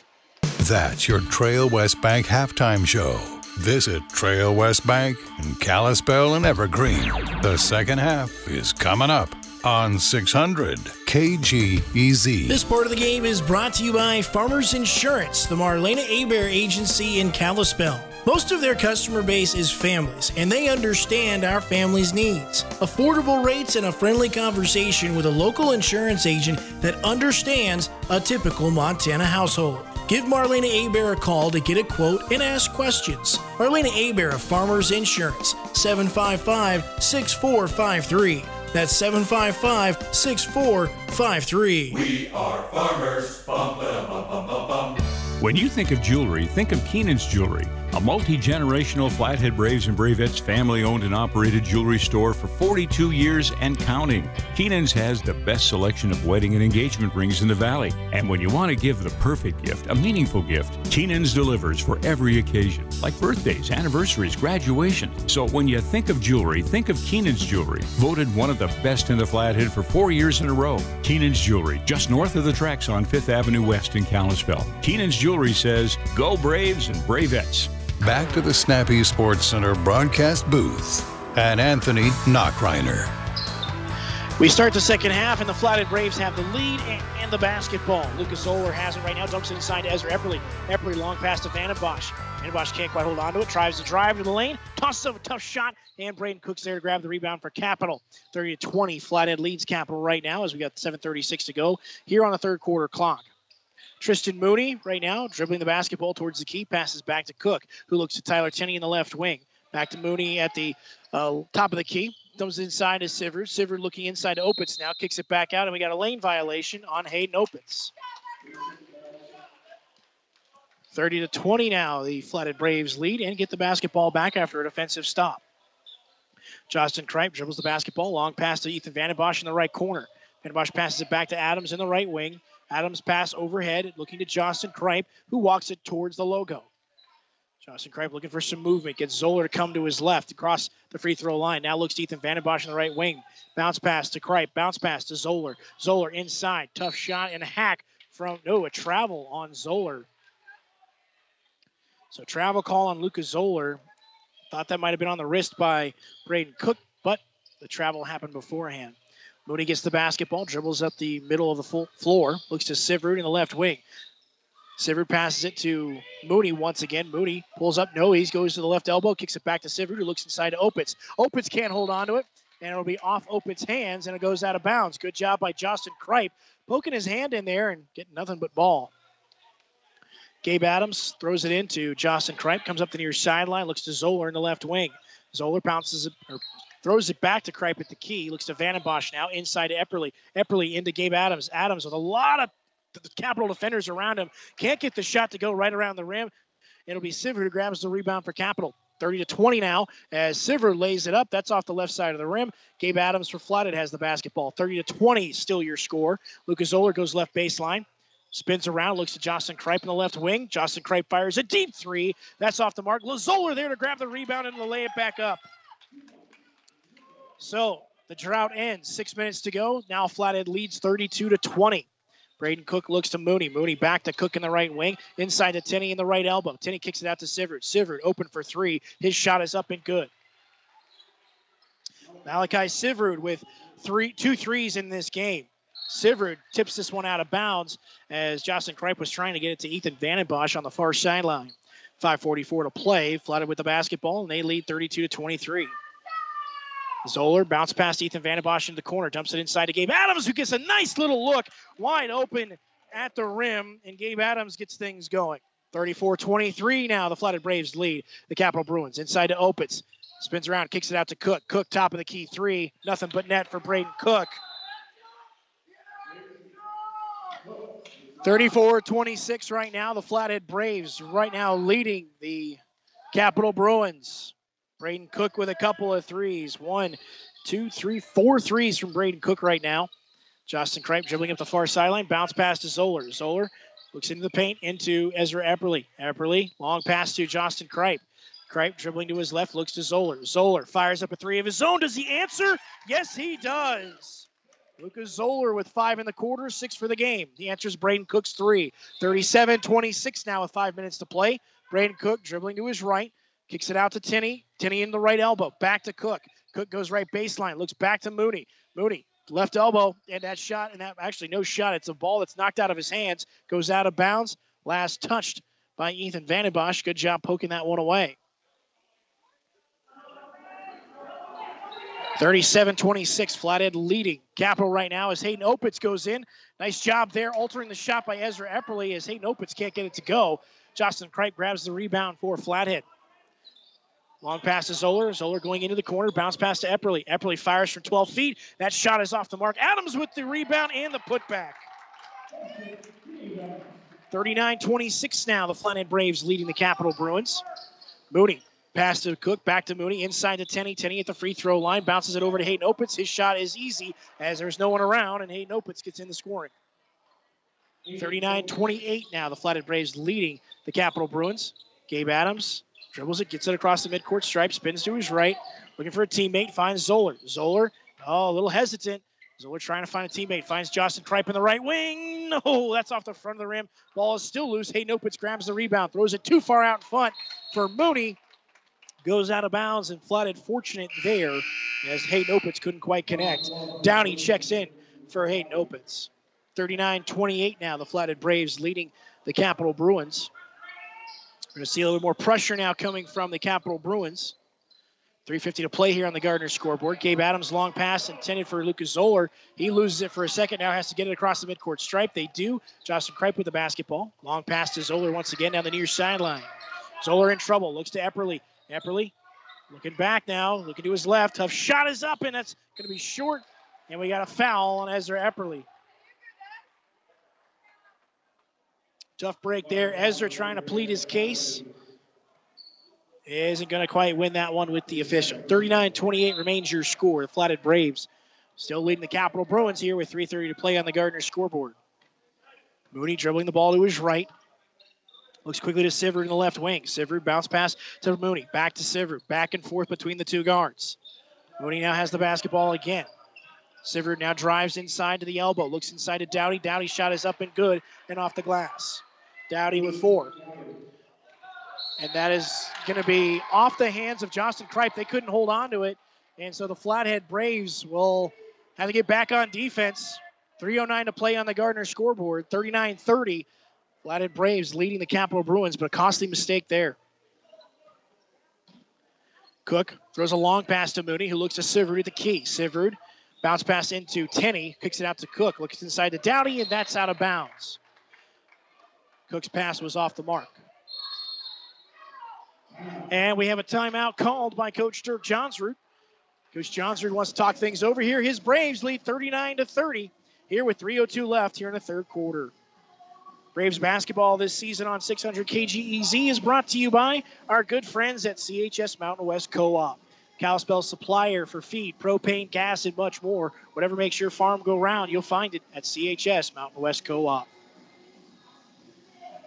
That's your Trail West Bank halftime show. Visit Trail West Bank in Kalispell and Evergreen. The second half is coming up on 600 KGEZ. This part of the game is brought to you by Farmers Insurance, the Marlena Abear agency in Kalispell. Most of their customer base is families, and they understand our families' needs. Affordable rates and a friendly conversation with a local insurance agent that understands a typical Montana household. Give Marlena Abear a call to get a quote and ask questions. Marlena Abear of Farmers Insurance, 755 6453. That's 755 6453. We are farmers. Bum, ba, bum, bum, bum, bum. When you think of jewelry, think of Keenan's Jewelry, a multi generational Flathead Braves and Bravettes family owned and operated jewelry store for 42 years and counting. Keenan's has the best selection of wedding and engagement rings in the Valley. And when you want to give the perfect gift, a meaningful gift, Keenan's delivers for every occasion, like birthdays, anniversaries, graduation. So when you think of jewelry, think of Keenan's Jewelry, voted one of the best in the Flathead for four years in a row. Keenan's Jewelry, just north of the tracks on Fifth Avenue West in Kalispell. Keenan's Jewelry says, Go Braves and Bravettes. Back to the Snappy Sports Center broadcast booth and Anthony Knockreiner. We start the second half, and the Flathead Braves have the lead and, and the basketball. Lucas Zoller has it right now, dumps it inside to Ezra Epperly. Epperly long pass to Vandenbosch. Vandenbosch can't quite hold on to it, tries to drive to the lane, tosses up a tough shot, and Braden Cook's there to grab the rebound for Capital. 30 to 20, Flathead leads Capital right now as we got 7:36 to go here on the third quarter clock. Tristan Mooney right now dribbling the basketball towards the key, passes back to Cook, who looks to Tyler Tenney in the left wing. Back to Mooney at the uh, top of the key. Comes inside to Sivert. Sivert looking inside to Opitz now. Kicks it back out, and we got a lane violation on Hayden Opitz. 30 to 20 now. The Flathead Braves lead and get the basketball back after a defensive stop. Justin Kripe dribbles the basketball. Long pass to Ethan Vandenbosch in the right corner. Vandenbosch passes it back to Adams in the right wing. Adams pass overhead, looking to Justin Kripe, who walks it towards the logo. Justin Kripe looking for some movement. Gets Zoller to come to his left across the free throw line. Now looks to Ethan Vandenbosch in the right wing. Bounce pass to Kripe. Bounce pass to Zoller. Zoller inside. Tough shot and a hack from, no, a travel on Zoller. So travel call on Lucas Zoller. Thought that might have been on the wrist by Braden Cook, but the travel happened beforehand. Mooney gets the basketball, dribbles up the middle of the full floor, looks to Sivert in the left wing. Sivert passes it to Mooney once again. Mooney pulls up, no, he goes to the left elbow, kicks it back to Sivert, who looks inside to Opitz. Opitz can't hold on to it, and it'll be off Opitz's hands, and it goes out of bounds. Good job by Justin Kripe, poking his hand in there and getting nothing but ball. Gabe Adams throws it into Justin Kripe, comes up the near sideline, looks to Zoller in the left wing. Zoller bounces or throws it back to Kripe at the key. Looks to Vandenbosch now inside to Epperly. Epperly into Gabe Adams. Adams with a lot of the capital defenders around him. Can't get the shot to go right around the rim. It'll be Sivert who grabs the rebound for Capital. 30 to 20 now as Sivert lays it up. That's off the left side of the rim. Gabe Adams for Flathead has the basketball. 30 to 20 still your score. Lucas Zoller goes left baseline. Spins around, looks to Justin Kripe in the left wing. Justin Kripe fires a deep three. That's off the mark. Lazola there to grab the rebound and lay it back up. So the drought ends. Six minutes to go. Now Flathead leads 32 to 20. Braden Cook looks to Mooney. Mooney back to Cook in the right wing. Inside to Tenney in the right elbow. Tenney kicks it out to Sivert. Sivert open for three. His shot is up and good. Malachi Sivert with three, two threes in this game. Sivert tips this one out of bounds as Justin Kripe was trying to get it to Ethan Vandenbosch on the far sideline. 5:44 to play. Flathead with the basketball, and they lead 32 to 23. Zoller bounce past Ethan Van Vandenbosch in the corner, dumps it inside to Gabe Adams, who gets a nice little look, wide open at the rim, and Gabe Adams gets things going. 34-23 now, the Flathead Braves lead the Capital Bruins. Inside to Opitz. Spins around, kicks it out to Cook. Cook, top of the key three. Nothing but net for Braden Cook. 34 26 right now. The Flathead Braves right now leading the Capital Bruins. Braden Cook with a couple of threes. One, two, three, four threes from Braden Cook right now. Justin Kripe dribbling up the far sideline. Bounce pass to Zoller. Zoller looks into the paint into Ezra Epperly. Epperly, long pass to Justin Kripe. Kripe dribbling to his left, looks to Zoller. Zoller fires up a three of his own. Does he answer? Yes, he does. Lucas Zoller with five in the quarter, six for the game. The answer is Braden Cook's three. 37 26 now with five minutes to play. Braden Cook dribbling to his right, kicks it out to Tinney. Tinney in the right elbow, back to Cook. Cook goes right baseline, looks back to Mooney. Mooney, left elbow, and that shot, and that actually no shot. It's a ball that's knocked out of his hands, goes out of bounds. Last touched by Ethan Vandenbosch. Good job poking that one away. 37 26, Flathead leading. Capital right now as Hayden Opitz goes in. Nice job there, altering the shot by Ezra Epperly as Hayden Opitz can't get it to go. Justin Kripe grabs the rebound for Flathead. Long pass to Zoller. Zoller going into the corner. Bounce pass to Epperly. Epperly fires from 12 feet. That shot is off the mark. Adams with the rebound and the putback. 39 26 now. The Flathead Braves leading the Capital Bruins. Mooney Pass to Cook, back to Mooney, inside to Tenney. Tenney at the free throw line, bounces it over to Hayden Opitz. His shot is easy as there's no one around, and Hayden Opitz gets in the scoring. 39 28 now. The Flathead Braves leading the Capital Bruins. Gabe Adams dribbles it, gets it across the midcourt stripe, spins to his right, looking for a teammate, finds Zoller. Zoller, oh, a little hesitant. Zoller trying to find a teammate, finds Justin Kripe in the right wing. No, oh, that's off the front of the rim. Ball is still loose. Hayden Opitz grabs the rebound, throws it too far out in front for Mooney goes out of bounds and Flathead fortunate there as Hayden Opitz couldn't quite connect. Downey checks in for Hayden Opitz. 39-28 now, the Flathead Braves leading the Capital Bruins. We're going to see a little bit more pressure now coming from the Capital Bruins. 3.50 to play here on the Gardner scoreboard. Gabe Adams, long pass intended for Lucas Zoller. He loses it for a second, now has to get it across the midcourt stripe. They do. Justin Kripe with the basketball. Long pass to Zoller once again down the near sideline. Zoller in trouble, looks to Epperly. Epperly looking back now, looking to his left. Tough shot is up, and that's going to be short. And we got a foul on Ezra Epperly. Tough break there. Ezra trying to plead his case. Isn't going to quite win that one with the official. 39 28 remains your score. The Flathead Braves still leading the Capital Bruins here with 3.30 to play on the Gardner scoreboard. Mooney dribbling the ball to his right. Looks quickly to Sivert in the left wing. Sivert bounce pass to Mooney. Back to Sivert. Back and forth between the two guards. Mooney now has the basketball again. Sivert now drives inside to the elbow. Looks inside to Dowdy. Dowdy shot is up and good and off the glass. Dowdy with four. And that is going to be off the hands of Justin Kripe. They couldn't hold on to it. And so the Flathead Braves will have to get back on defense. 3.09 to play on the Gardner scoreboard. 39 30. Flathead Braves leading the Capital Bruins, but a costly mistake there. Cook throws a long pass to Mooney, who looks to Sivert at the key. Sivert bounce pass into Tenney, kicks it out to Cook, looks inside to Dowdy, and that's out of bounds. Cook's pass was off the mark. And we have a timeout called by Coach Dirk Johnsrud. Coach Johnsrud wants to talk things over here. His Braves lead 39 to 30 here with 3:02 left here in the third quarter. Braves basketball this season on 600 KGEZ is brought to you by our good friends at CHS Mountain West Co-op. Kalispell supplier for feed, propane, gas, and much more. Whatever makes your farm go round, you'll find it at CHS Mountain West Co-op.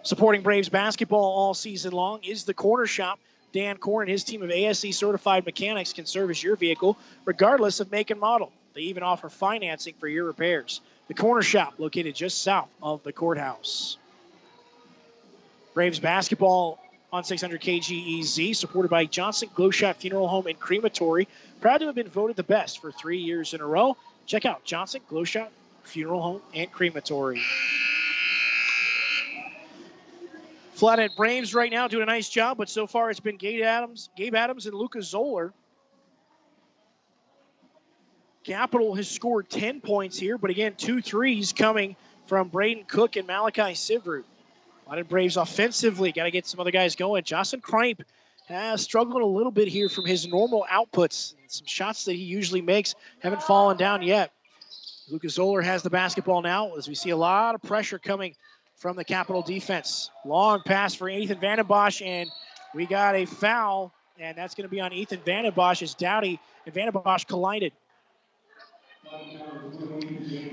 Supporting Braves basketball all season long is the Corner Shop. Dan Corn and his team of ASE certified mechanics can service your vehicle regardless of make and model. They even offer financing for your repairs. The Corner Shop, located just south of the courthouse. Braves basketball on 600 KGEZ, supported by Johnson Gloschat Funeral Home and Crematory. Proud to have been voted the best for three years in a row. Check out Johnson Gloschat Funeral Home and Crematory. Flathead Braves right now doing a nice job, but so far it's been Gabe Adams, Gabe Adams and Lucas Zoller. Capital has scored 10 points here, but again, two threes coming from Braden Cook and Malachi Sivert. Flathead Braves offensively got to get some other guys going. Justin Kripe has uh, struggled a little bit here from his normal outputs. Some shots that he usually makes haven't fallen down yet. Lucas Zoller has the basketball now as we see a lot of pressure coming from the Capital defense. Long pass for Ethan Vandenbosch, and we got a foul, and that's going to be on Ethan Vandenbosch as Dowdy and Vandenbosch collided.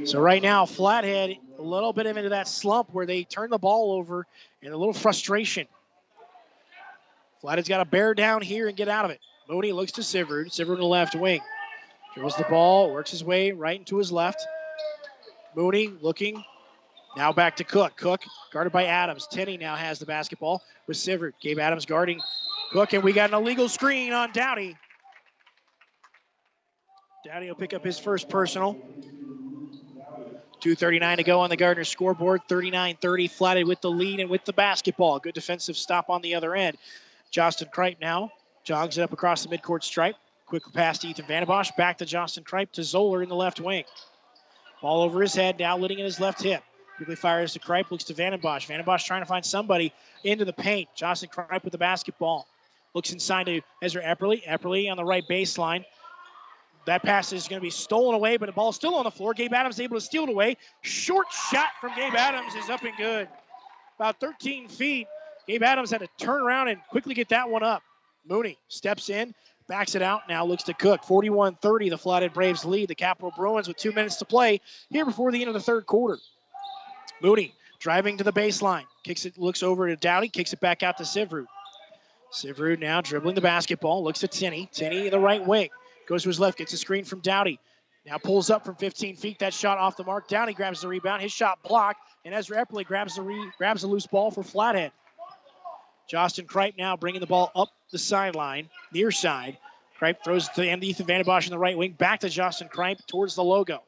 So right now, Flathead a little bit into that slump where they turn the ball over and a little frustration. Flathead's got to bear down here and get out of it. Mooney looks to Sivrud. Sivrud in the left wing. Dribbles the ball, works his way right into his left. Mooney looking. Now back to Cook. Cook guarded by Adams. Tenney now has the basketball with Sivert. Gabe Adams guarding Cook, and we got an illegal screen on Dowdy. Dowdy will pick up his first personal. 2.39 to go on the Gardner scoreboard. 39 30, Flathead with the lead and with the basketball. Good defensive stop on the other end. Justin Kripe now jogs it up across the midcourt stripe. Quick pass to Ethan Vandenbosch. Back to Justin Kripe to Zoller in the left wing. Ball over his head, now letting in his left hip. Quickly fires to Kripe, looks to Van Vandenbosch. Vandenbosch trying to find somebody into the paint. Justin Kripe with the basketball. Looks inside to Ezra Epperly. Epperly on the right baseline. That pass is going to be stolen away, but the ball's still on the floor. Gabe Adams able to steal it away. Short shot from Gabe Adams is up and good. About 13 feet. Gabe Adams had to turn around and quickly get that one up. Mooney steps in, backs it out, now looks to Cook. 41 30, the Flathead Braves lead. The Capital Bruins with two minutes to play here before the end of the third quarter. Mooney driving to the baseline, kicks it, looks over to Dowdy, kicks it back out to Sivrud. Sivrud now dribbling the basketball, looks at Tinney. Tinney the right wing. Goes to his left, gets a screen from Dowdy. Now pulls up from 15 feet. That shot off the mark. Dowdy grabs the rebound. His shot blocked, and Ezra Epperly grabs the re- grabs a loose ball for Flathead. Justin Kripe now bringing the ball up the sideline, near side. Kripe throws to Ethan Bosch in the right wing. Back to Justin Kripe towards the logo.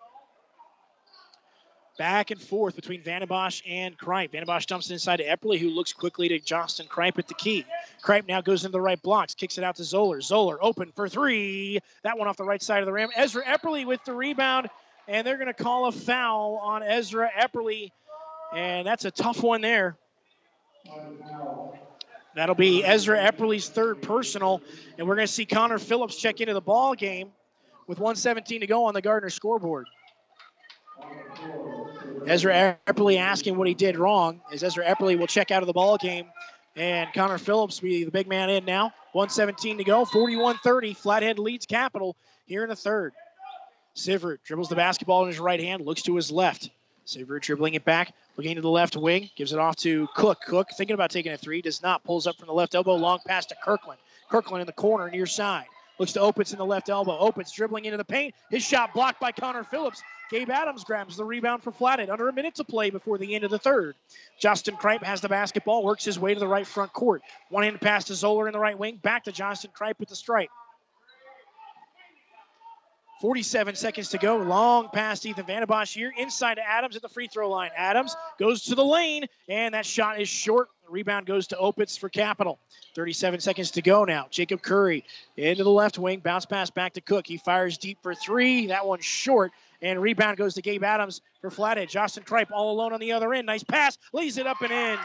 Back and forth between Vandenbosch and Kripe. Vandenbosch dumps it inside to Epperly, who looks quickly to Justin Kripe at the key. Kripe now goes into the right blocks, kicks it out to Zoller. Zoller open for three. That one off the right side of the rim. Ezra Epperly with the rebound, and they're going to call a foul on Ezra Epperly, and that's a tough one there. That'll be Ezra Epperly's third personal, and we're going to see Connor Phillips check into the ball game with 117 to go on the Gardner scoreboard. Ezra Epperly asking what he did wrong, as Ezra Epperly will check out of the ball game, and Connor Phillips be the big man in now. 117 to go, 41-30. Flathead leads Capital here in the third. Sivrud dribbles the basketball in his right hand, looks to his left. Sivrud dribbling it back, looking to the left wing, gives it off to Cook. Cook thinking about taking a three, does not. Pulls up from the left elbow, long pass to Kirkland. Kirkland in the corner, near side. Looks to Opitz in the left elbow. Opitz dribbling into the paint. His shot blocked by Connor Phillips. Gabe Adams grabs the rebound for Flathead. Under a minute to play before the end of the third. Justin Kripe has the basketball, works his way to the right front court. One hand pass to Zoller in the right wing. Back to Justin Kripe with the stripe. 47 seconds to go. Long pass Ethan Vandenbosch here. Inside to Adams at the free throw line. Adams goes to the lane, and that shot is short. The rebound goes to Opitz for Capital. 37 seconds to go now. Jacob Curry into the left wing. Bounce pass back to Cook. He fires deep for three. That one's short. And rebound goes to Gabe Adams for Flathead. Justin Kripe all alone on the other end. Nice pass. Lays it up and in.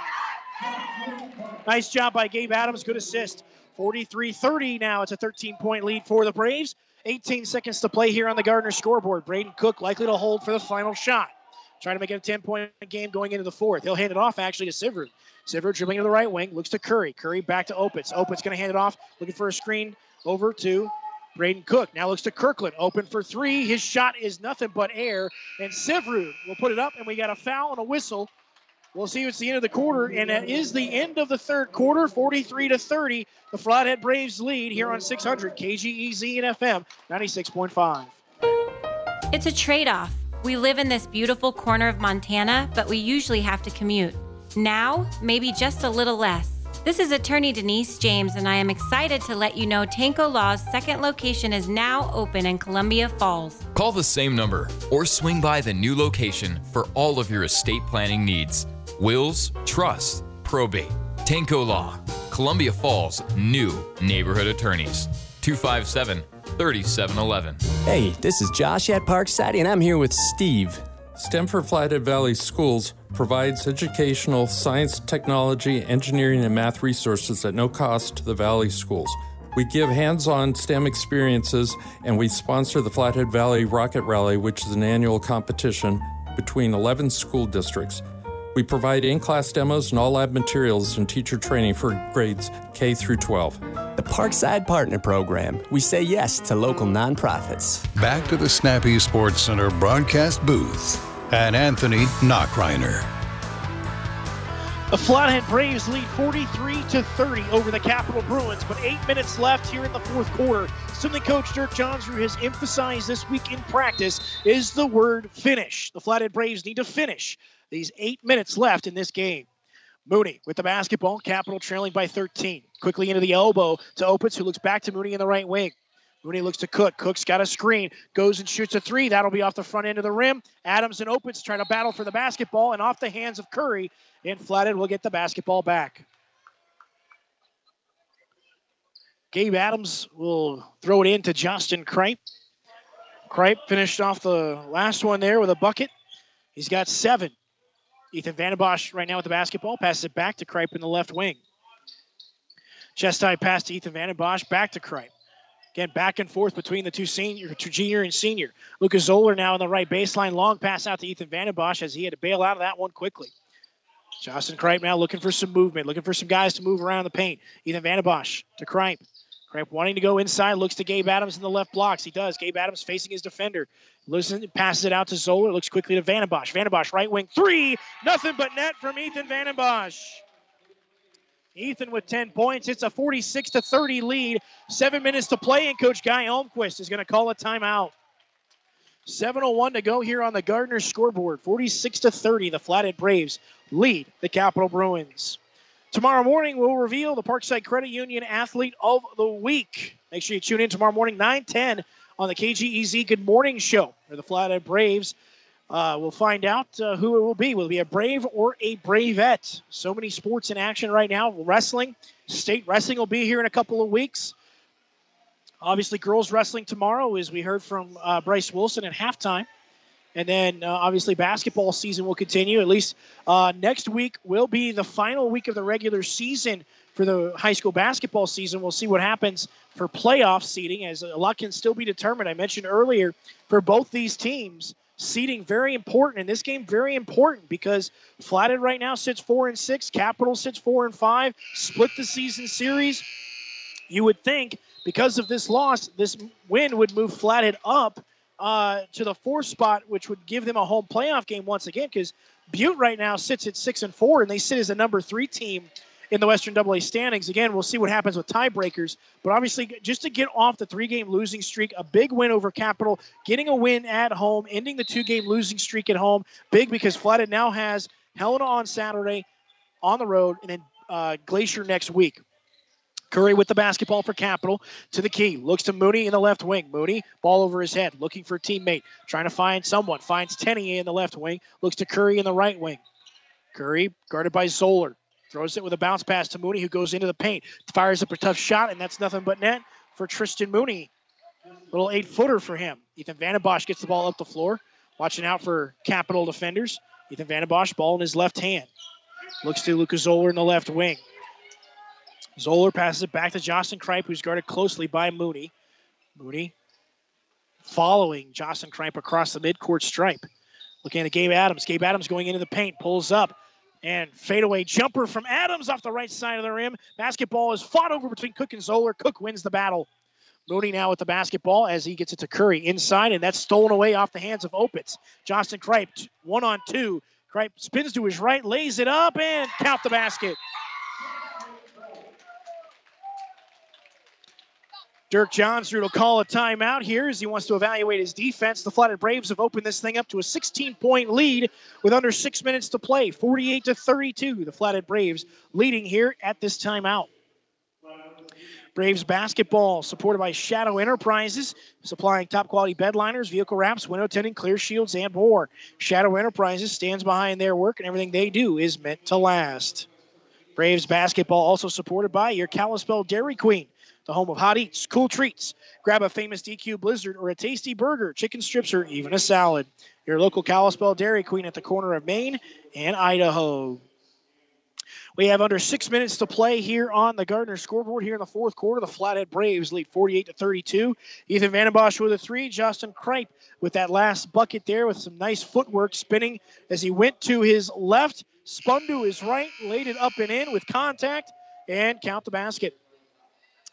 Nice job by Gabe Adams. Good assist. 43 30 now. It's a 13 point lead for the Braves. 18 seconds to play here on the Gardner scoreboard. Braden Cook likely to hold for the final shot. Trying to make it a 10 point game going into the fourth. He'll hand it off actually to Sivrud. Sivrud dribbling to the right wing, looks to Curry. Curry back to Opitz. Opitz going to hand it off, looking for a screen over to Braden Cook. Now looks to Kirkland, open for three. His shot is nothing but air, and Sivrud will put it up, and we got a foul and a whistle. We'll see it's the end of the quarter, and that is the end of the third quarter, 43 to 30. The Flathead Braves lead here on 600 KGEZ and FM 96.5. It's a trade off. We live in this beautiful corner of Montana, but we usually have to commute. Now, maybe just a little less. This is attorney Denise James, and I am excited to let you know Tanko Law's second location is now open in Columbia Falls. Call the same number or swing by the new location for all of your estate planning needs wills, trusts, probate. Tanko Law, Columbia Falls, new neighborhood attorneys. 257 3711. Hey, this is Josh at Parkside, and I'm here with Steve. STEM for Flathead Valley Schools provides educational, science, technology, engineering, and math resources at no cost to the Valley schools. We give hands on STEM experiences and we sponsor the Flathead Valley Rocket Rally, which is an annual competition between 11 school districts. We provide in class demos and all lab materials and teacher training for grades K through 12. The Parkside Partner Program. We say yes to local nonprofits. Back to the Snappy Sports Center broadcast booth and Anthony Knockreiner. The Flathead Braves lead 43 to 30 over the Capital Bruins, but eight minutes left here in the fourth quarter. Something Coach Dirk Johnsrud has emphasized this week in practice is the word finish. The Flathead Braves need to finish these eight minutes left in this game. Mooney with the basketball, Capital trailing by 13. Quickly into the elbow to Opitz, who looks back to Mooney in the right wing. Mooney looks to Cook. Cook's got a screen, goes and shoots a three. That'll be off the front end of the rim. Adams and Opitz trying to battle for the basketball, and off the hands of Curry. And Flathead will get the basketball back. Gabe Adams will throw it in to Justin Kripe. Kripe finished off the last one there with a bucket. He's got seven. Ethan Vandenbosch right now with the basketball. Passes it back to Kripe in the left wing. Chest high pass to Ethan Vandenbosch. Back to Kripe. Again, back and forth between the two senior, two junior and senior. Lucas Zoller now on the right baseline. Long pass out to Ethan Vandenbosch as he had to bail out of that one quickly. Justin Kripe now looking for some movement, looking for some guys to move around the paint. Ethan Vandenbosch to Kripe. Kripe wanting to go inside, looks to Gabe Adams in the left blocks. He does. Gabe Adams facing his defender. Listen, passes it out to Zoller. Looks quickly to Vandenbosch. Vandenbosch, right wing three. Nothing but net from Ethan Vandenbosch. Ethan with 10 points. It's a 46 to 30 lead. Seven minutes to play, and Coach Guy Almquist is going to call a timeout. 7.01 to go here on the Gardner scoreboard. 46 to 30. The Flathead Braves lead the Capital Bruins. Tomorrow morning, we'll reveal the Parkside Credit Union Athlete of the Week. Make sure you tune in tomorrow morning, 9 10 on the KGEZ Good Morning Show, where the Flathead Braves uh, we'll find out uh, who it will be. Will it be a Brave or a Bravette? So many sports in action right now. Wrestling, state wrestling will be here in a couple of weeks. Obviously, girls wrestling tomorrow, as we heard from uh, Bryce Wilson at halftime. And then, uh, obviously, basketball season will continue. At least uh, next week will be the final week of the regular season for the high school basketball season. We'll see what happens for playoff seeding, as a lot can still be determined. I mentioned earlier for both these teams seeding very important in this game very important because flathead right now sits four and six capital sits four and five split the season series. You would think because of this loss this win would move flathead up uh, to the fourth spot which would give them a home playoff game once again because butte right now sits at six and four and they sit as a number three team in the Western AA standings. Again, we'll see what happens with tiebreakers, but obviously, just to get off the three game losing streak, a big win over Capital, getting a win at home, ending the two game losing streak at home, big because Flathead now has Helena on Saturday on the road and then uh, Glacier next week. Curry with the basketball for Capital to the key. Looks to Mooney in the left wing. Mooney, ball over his head, looking for a teammate, trying to find someone. Finds Tenney in the left wing. Looks to Curry in the right wing. Curry guarded by Zoller. Throws it with a bounce pass to Mooney, who goes into the paint, fires up a tough shot, and that's nothing but net for Tristan Mooney. Little eight footer for him. Ethan Vandenbosch gets the ball up the floor, watching out for capital defenders. Ethan Vandenbosch, ball in his left hand. Looks to Lucas Zoller in the left wing. Zoller passes it back to Justin Kripe, who's guarded closely by Mooney. Mooney following Justin Kripe across the midcourt stripe. Looking at Gabe Adams. Gabe Adams going into the paint, pulls up, and fadeaway jumper from Adams off the right side of the rim. Basketball is fought over between Cook and Zoller. Cook wins the battle. Mooney now with the basketball as he gets it to Curry inside, and that's stolen away off the hands of Opitz. Justin Kripe, one on two. Kripe spins to his right, lays it up, and count the basket. Dirk Johnsrud will call a timeout here as he wants to evaluate his defense. The Flathead Braves have opened this thing up to a 16 point lead with under six minutes to play, 48 to 32. The Flathead Braves leading here at this timeout. Braves basketball supported by Shadow Enterprises, supplying top quality bedliners, vehicle wraps, window tinting, clear shields, and more. Shadow Enterprises stands behind their work, and everything they do is meant to last. Braves basketball also supported by your Kalispell Dairy Queen, the home of hot eats, cool treats. Grab a famous DQ Blizzard or a tasty burger, chicken strips, or even a salad. Your local Kalispell Dairy Queen at the corner of Main and Idaho. We have under six minutes to play here on the Gardner scoreboard here in the fourth quarter. The Flathead Braves lead 48 to 32. Ethan Vandenbosch with a three. Justin Kripe with that last bucket there with some nice footwork spinning as he went to his left, spun to his right, laid it up and in with contact, and count the basket.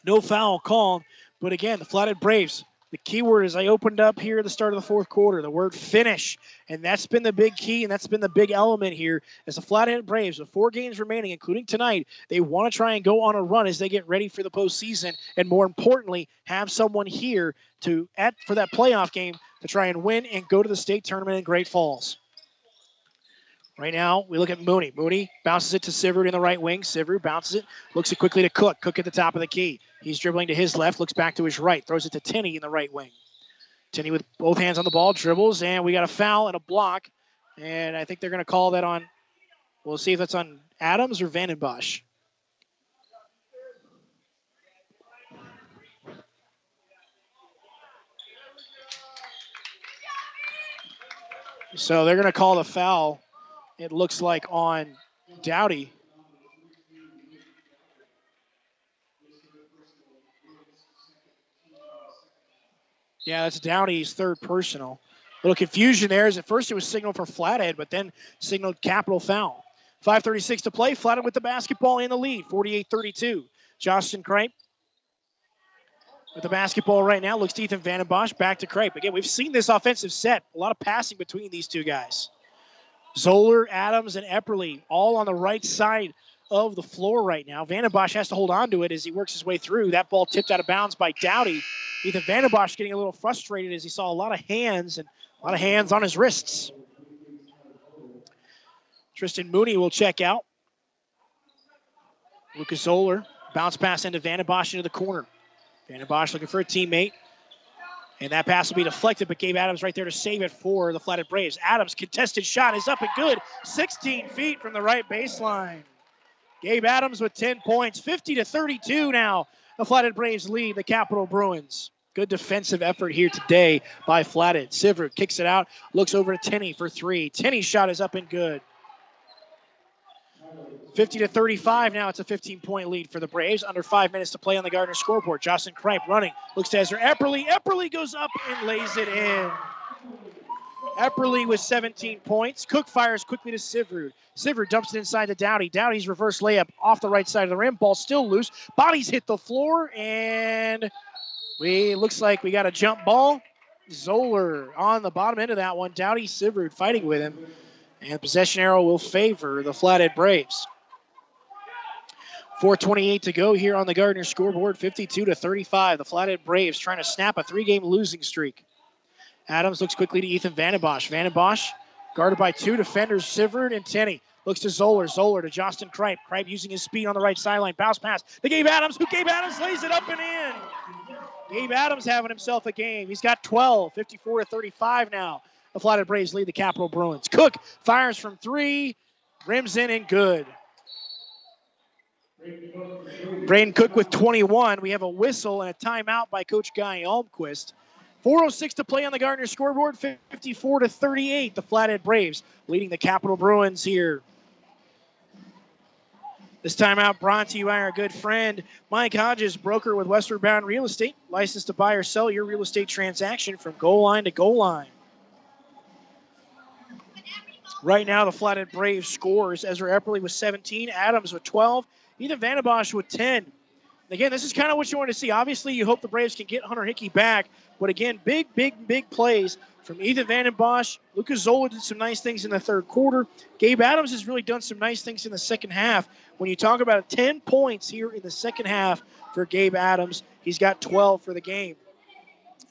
No foul called, but again, the Flathead Braves the key word is I opened up here at the start of the fourth quarter, the word finish. And that's been the big key, and that's been the big element here. As the Flathead Braves, with four games remaining, including tonight, they want to try and go on a run as they get ready for the postseason. And more importantly, have someone here to at for that playoff game to try and win and go to the state tournament in Great Falls. Right now, we look at Mooney. Mooney bounces it to Sivrud in the right wing. Sivrud bounces it, looks it quickly to Cook. Cook at the top of the key. He's dribbling to his left, looks back to his right, throws it to Tenney in the right wing. Tenney with both hands on the ball, dribbles, and we got a foul and a block. And I think they're going to call that on, we'll see if that's on Adams or Van Vandenbosch. So they're going to call the foul it looks like on Dowdy. Yeah, that's Dowdy's third personal. A little confusion there as at first it was signaled for Flathead, but then signaled capital foul. 5.36 to play. Flathead with the basketball in the lead, 48 32. Justin Kripe with the basketball right now. Looks to Ethan Vandenbosch. Back to Kripe. Again, we've seen this offensive set. A lot of passing between these two guys. Zoller, Adams, and Epperly all on the right side of the floor right now. Vandenbosch has to hold on to it as he works his way through. That ball tipped out of bounds by Dowdy. Ethan Vandenbosch getting a little frustrated as he saw a lot of hands and a lot of hands on his wrists. Tristan Mooney will check out. Lucas Zoller bounce pass into Vandenbosch into the corner. Vandenbosch looking for a teammate. And that pass will be deflected, but Gabe Adams right there to save it for the Flathead Braves. Adams' contested shot is up and good, 16 feet from the right baseline. Gabe Adams with 10 points, 50 to 32 now. The Flathead Braves lead the Capital Bruins. Good defensive effort here today by Flathead. Sivrud kicks it out, looks over to Tenney for three. Tenney's shot is up and good. 50 to 35 now. It's a 15 point lead for the Braves. Under five minutes to play on the Gardner scoreboard. Justin Kripe running. Looks to Ezra Epperly. Epperly goes up and lays it in. Epperly with 17 points. Cook fires quickly to Sivrud. Sivrud dumps it inside to Dowdy. Dowdy's reverse layup off the right side of the rim. Ball still loose. Bodies hit the floor, and we looks like we got a jump ball. Zoller on the bottom end of that one. Dowdy Sivrud fighting with him. And possession arrow will favor the Flathead Braves. 428 to go here on the Gardner scoreboard, 52 to 35. The Flathead Braves trying to snap a three-game losing streak. Adams looks quickly to Ethan Vandenbosch. Vandenbosch guarded by two defenders, Sivrud and Tenney. Looks to Zoller. Zoller to Justin Kripe. Kripe using his speed on the right sideline. Bounce pass to Gabe Adams, who Gabe Adams lays it up and in. Gabe Adams having himself a game. He's got 12, 54 to 35 now. The Flathead Braves lead the Capital Bruins. Cook fires from three, rims in and good. Braden Cook with 21. We have a whistle and a timeout by Coach Guy Almquist. 406 to play on the Gardner scoreboard, 54 to 38. The Flathead Braves leading the Capital Bruins here. This timeout brought to you by our good friend Mike Hodges, broker with Westward Bound Real Estate, licensed to buy or sell your real estate transaction from goal line to goal line. Right now, the Flathead Braves scores. Ezra Epperly with 17, Adams with 12, Ethan Vandenbosch with 10. Again, this is kind of what you want to see. Obviously, you hope the Braves can get Hunter Hickey back. But again, big, big, big plays from Ethan Vandenbosch. Lucas Zoller did some nice things in the third quarter. Gabe Adams has really done some nice things in the second half. When you talk about 10 points here in the second half for Gabe Adams, he's got 12 for the game.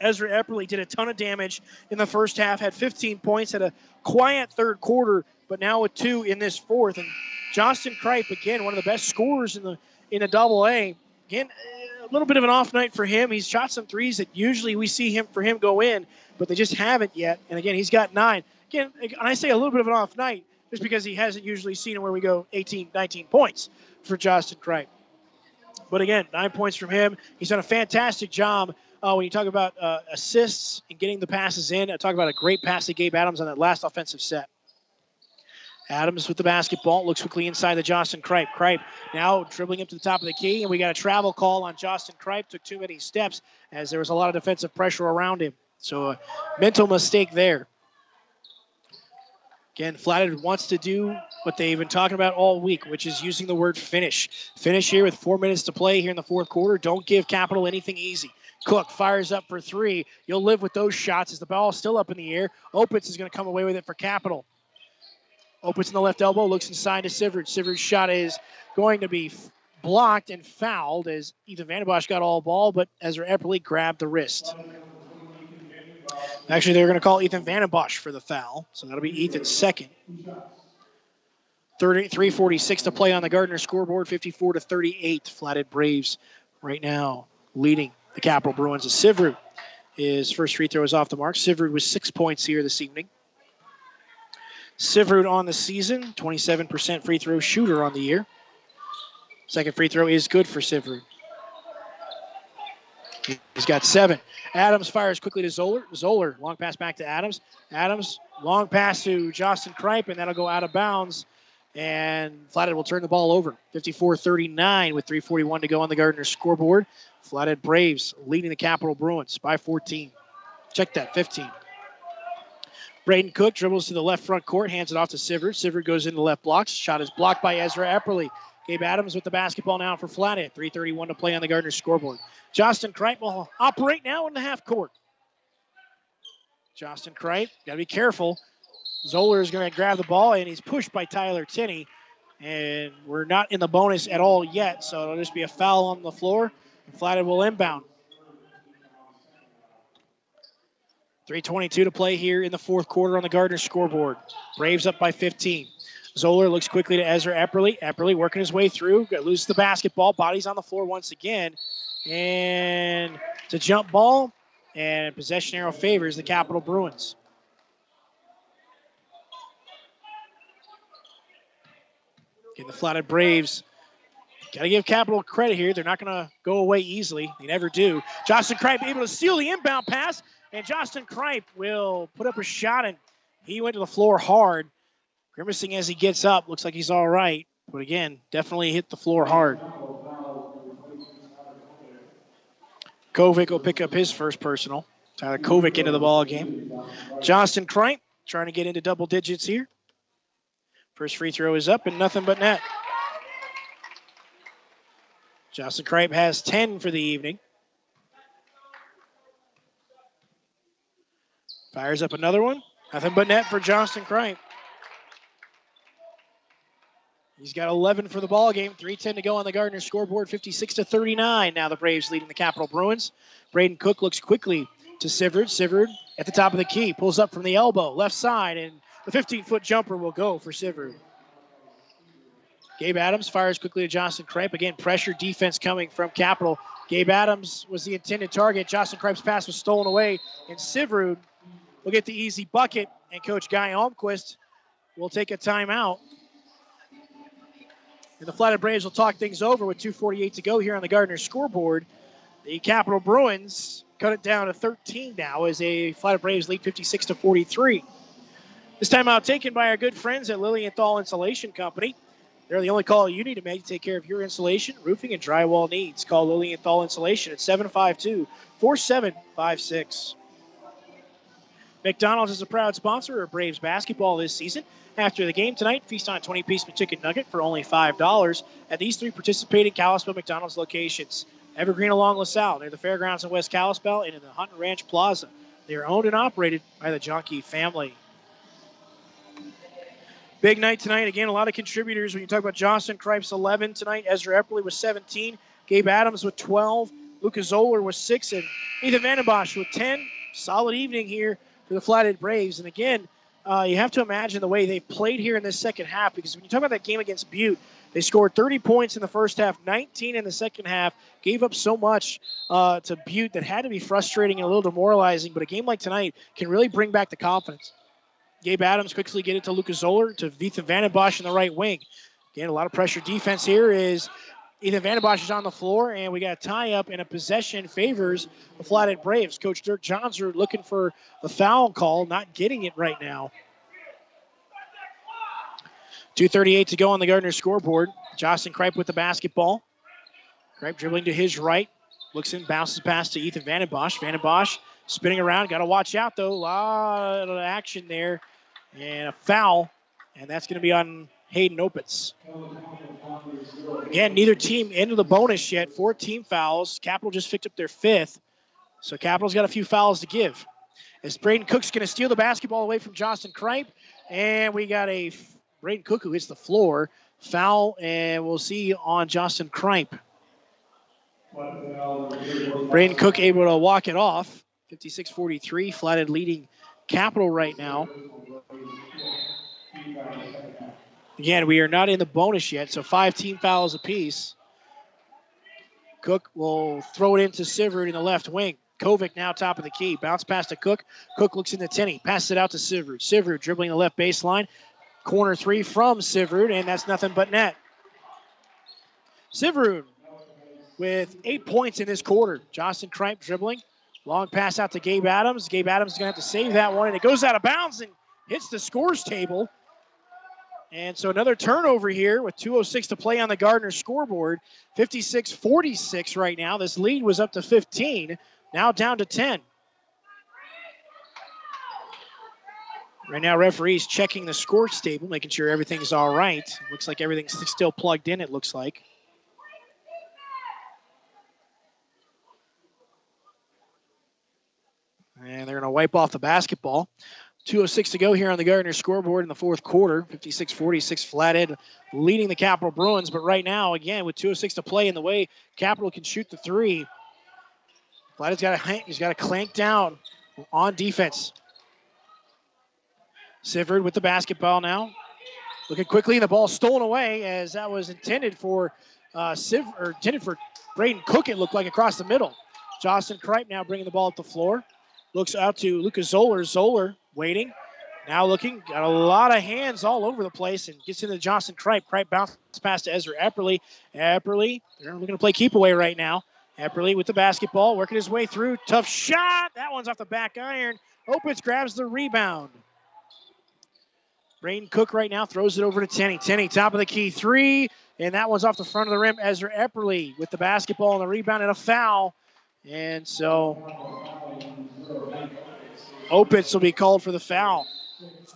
Ezra Epperly did a ton of damage in the first half, had 15 points, had a quiet third quarter, but now with two in this fourth. And Justin Kripe, again, one of the best scorers in the in the double A. Again, a little bit of an off night for him. He's shot some threes that usually we see him for him go in, but they just haven't yet. And again, he's got nine. Again, and I say a little bit of an off night just because he hasn't usually seen where we go 18, 19 points for Justin Kripe. But again, nine points from him. He's done a fantastic job. Uh, when you talk about uh, assists and getting the passes in, I talk about a great pass to Gabe Adams on that last offensive set. Adams with the basketball looks quickly inside the Justin Kripe. Kripe now dribbling up to the top of the key, and we got a travel call on Justin Kripe. Took too many steps as there was a lot of defensive pressure around him. So a mental mistake there. Again, Flathead wants to do what they've been talking about all week, which is using the word finish. Finish here with four minutes to play here in the fourth quarter. Don't give Capital anything easy. Cook fires up for three. You'll live with those shots as the ball is still up in the air. Opitz is going to come away with it for Capital. Opitz in the left elbow, looks inside to Sivrud. Sivrud's shot is going to be blocked and fouled as Ethan Vandenbosch got all ball, but Ezra Epperly grabbed the wrist. Actually, they're going to call Ethan Vandenbosch for the foul, so that'll be Ethan's second. 30, 346 to play on the Gardner scoreboard, 54 to 38. Flathead Braves right now leading the Capital Bruins. As Sivrud, his first free throw is off the mark. Sivrud with six points here this evening. Sivrud on the season, 27% free throw shooter on the year. Second free throw is good for Sivrud. He's got seven. Adams fires quickly to Zoller. Zoller, long pass back to Adams. Adams, long pass to Justin Kripe, and that'll go out of bounds. And Flathead will turn the ball over. 54 39 with 3.41 to go on the Gardner scoreboard. Flathead Braves leading the Capital Bruins by 14. Check that, 15. Braden Cook dribbles to the left front court, hands it off to Sivrud. Sivrud goes into left block. Shot is blocked by Ezra Epperly. Gabe Adams with the basketball now for Flathead. 3.31 to play on the Gardner scoreboard. Justin Kripe will operate now in the half court. Justin Kripe, got to be careful. Zoller is going to grab the ball, and he's pushed by Tyler Tenney. And we're not in the bonus at all yet, so it'll just be a foul on the floor, and Flathead will inbound. 3.22 to play here in the fourth quarter on the Gardner scoreboard. Braves up by 15. Zoller looks quickly to Ezra Epperly. Epperly working his way through, loses the basketball, bodies on the floor once again. And it's a jump ball, and possession arrow favors the Capital Bruins. Again, the Flathead Braves got to give Capital credit here. They're not going to go away easily. They never do. Justin Kripe able to steal the inbound pass, and Justin Kripe will put up a shot, and he went to the floor hard. Grimacing as he gets up. Looks like he's all right. But again, definitely hit the floor hard. Kovic will pick up his first personal. Tyler Kovic into the ball game. Justin Kripe trying to get into double digits here. First free throw is up and nothing but net. Justin Kripe has 10 for the evening. Fires up another one. Nothing but net for Justin Kripe. He's got 11 for the ball game. 3:10 to go on the Gardner scoreboard. 56 to 39. Now the Braves leading the Capital Bruins. Braden Cook looks quickly to Sivrud. Sivrud at the top of the key pulls up from the elbow, left side, and the 15-foot jumper will go for Sivrud. Gabe Adams fires quickly to Justin Kripe. Again, pressure defense coming from Capital. Gabe Adams was the intended target. Justin Kripe's pass was stolen away, and Sivrud will get the easy bucket. And Coach Guy Almquist will take a timeout. And the Flathead Braves will talk things over with 2.48 to go here on the Gardner scoreboard. The Capital Bruins cut it down to 13 now as a Flathead Braves lead 56 to 43. This timeout taken by our good friends at Lilienthal Insulation Company. They're the only call you need to make to take care of your insulation, roofing, and drywall needs. Call Lilienthal Insulation at 752 4756. McDonald's is a proud sponsor of Braves basketball this season. After the game tonight, feast on a 20 piece chicken nugget for only $5 at these three participating Kalispell McDonald's locations Evergreen along LaSalle, near the fairgrounds in West Kalispell, and in the Hunt Ranch Plaza. They are owned and operated by the Jonke family. Big night tonight. Again, a lot of contributors. When you talk about Justin Kripes 11 tonight, Ezra Epperly was 17, Gabe Adams with 12, Lucas Zoller was 6, and Ethan Vandenbosch with 10. Solid evening here for the Flathead Braves. And again, uh, you have to imagine the way they played here in this second half because when you talk about that game against Butte, they scored 30 points in the first half, 19 in the second half, gave up so much uh, to Butte that had to be frustrating and a little demoralizing. But a game like tonight can really bring back the confidence. Gabe Adams quickly get it to Lucas Zoller to Ethan Vandenbosch in the right wing. Again, a lot of pressure defense here is Ethan Vandenbosch is on the floor, and we got a tie up and a possession favors the Flathead Braves. Coach Dirk Johnsrud looking for a foul call, not getting it right now. 2.38 to go on the Gardner scoreboard. Justin Kripe with the basketball. Kripe dribbling to his right. Looks in, bounces pass to Ethan Vandenbosch. Vandenbosch spinning around. Got to watch out, though. A lot of action there. And a foul. And that's going to be on Hayden Opitz. Again, neither team into the bonus yet. Four team fouls. Capital just picked up their fifth. So Capital's got a few fouls to give. As Braden Cook's going to steal the basketball away from Justin Kripe. And we got a Braden Cook who hits the floor. Foul, and we'll see on Justin Kripe. Braden Cook able to walk it off. 56 43. Flathead leading Capital right now. Again, we are not in the bonus yet, so five team fouls apiece. Cook will throw it into Sivrud in the left wing. Kovic now top of the key. Bounce pass to Cook. Cook looks into Tenney. Passes it out to Sivrud. Sivrud dribbling the left baseline. Corner three from Sivrud, and that's nothing but net. Sivrud with eight points in this quarter. Justin Kripe dribbling. Long pass out to Gabe Adams. Gabe Adams is going to have to save that one, and it goes out of bounds and hits the scores table. And so another turnover here with 2.06 to play on the Gardner scoreboard. 56 46 right now. This lead was up to 15, now down to 10. Right now, referees checking the score table, making sure everything's all right. Looks like everything's still plugged in, it looks like. And they're going to wipe off the basketball. 2.06 to go here on the Gardner scoreboard in the fourth quarter. 56 46 Flathead leading the Capital Bruins. But right now, again, with 2.06 to play in the way Capital can shoot the three, Flathead's got to he's got to clank down on defense. Sivrud with the basketball now. Looking quickly, and the ball stolen away as that was intended for uh, Siv or intended for Braden Cook. It looked like across the middle. Justin Kripe now bringing the ball up the floor. Looks out to Lucas Zoller. Zoller waiting. Now looking, got a lot of hands all over the place and gets into Justin Kripe. Kripe bounces pass to Ezra Epperly. Epperly, they're looking to play keep away right now. Epperly with the basketball, working his way through. Tough shot. That one's off the back iron. Opitz grabs the rebound. Braden Cook right now throws it over to Tenney. Tenney, top of the key, three. And that one's off the front of the rim. Ezra Epperly with the basketball and the rebound and a foul. And so Opitz will be called for the foul.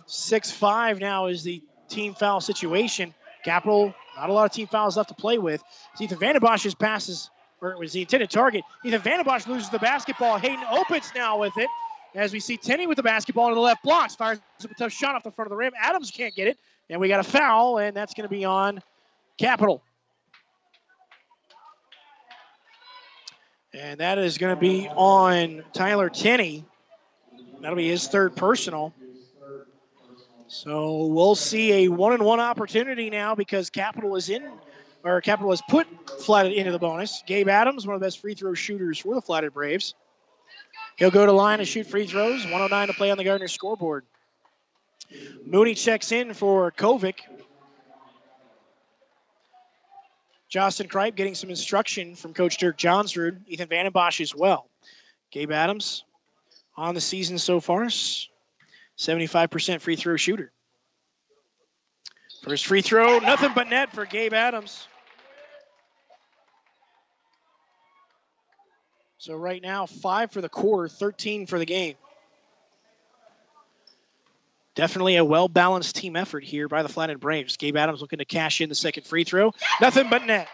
6 5 now is the team foul situation. Capital, not a lot of team fouls left to play with. Ethan Vandenbosch's passes, or it was the intended target. Ethan Vandenbosch loses the basketball. Hayden Opitz now with it. As we see Tenney with the basketball in the left blocks, fires a tough shot off the front of the rim. Adams can't get it. And we got a foul, and that's going to be on Capital. And that is going to be on Tyler Tenney. That'll be his third personal. So we'll see a one and one opportunity now because Capital is in, or Capital has put Flathead into the bonus. Gabe Adams, one of the best free throw shooters for the Flathead Braves. He'll go to line and shoot free throws. 109 to play on the Gardner scoreboard. Mooney checks in for Kovic. Justin Kripe getting some instruction from Coach Dirk Johnsrud. Ethan Vandenbosch as well. Gabe Adams on the season so far, 75% free throw shooter. First free throw, nothing but net for Gabe Adams. So right now, five for the quarter, 13 for the game. Definitely a well balanced team effort here by the Flathead Braves. Gabe Adams looking to cash in the second free throw. Nothing but net.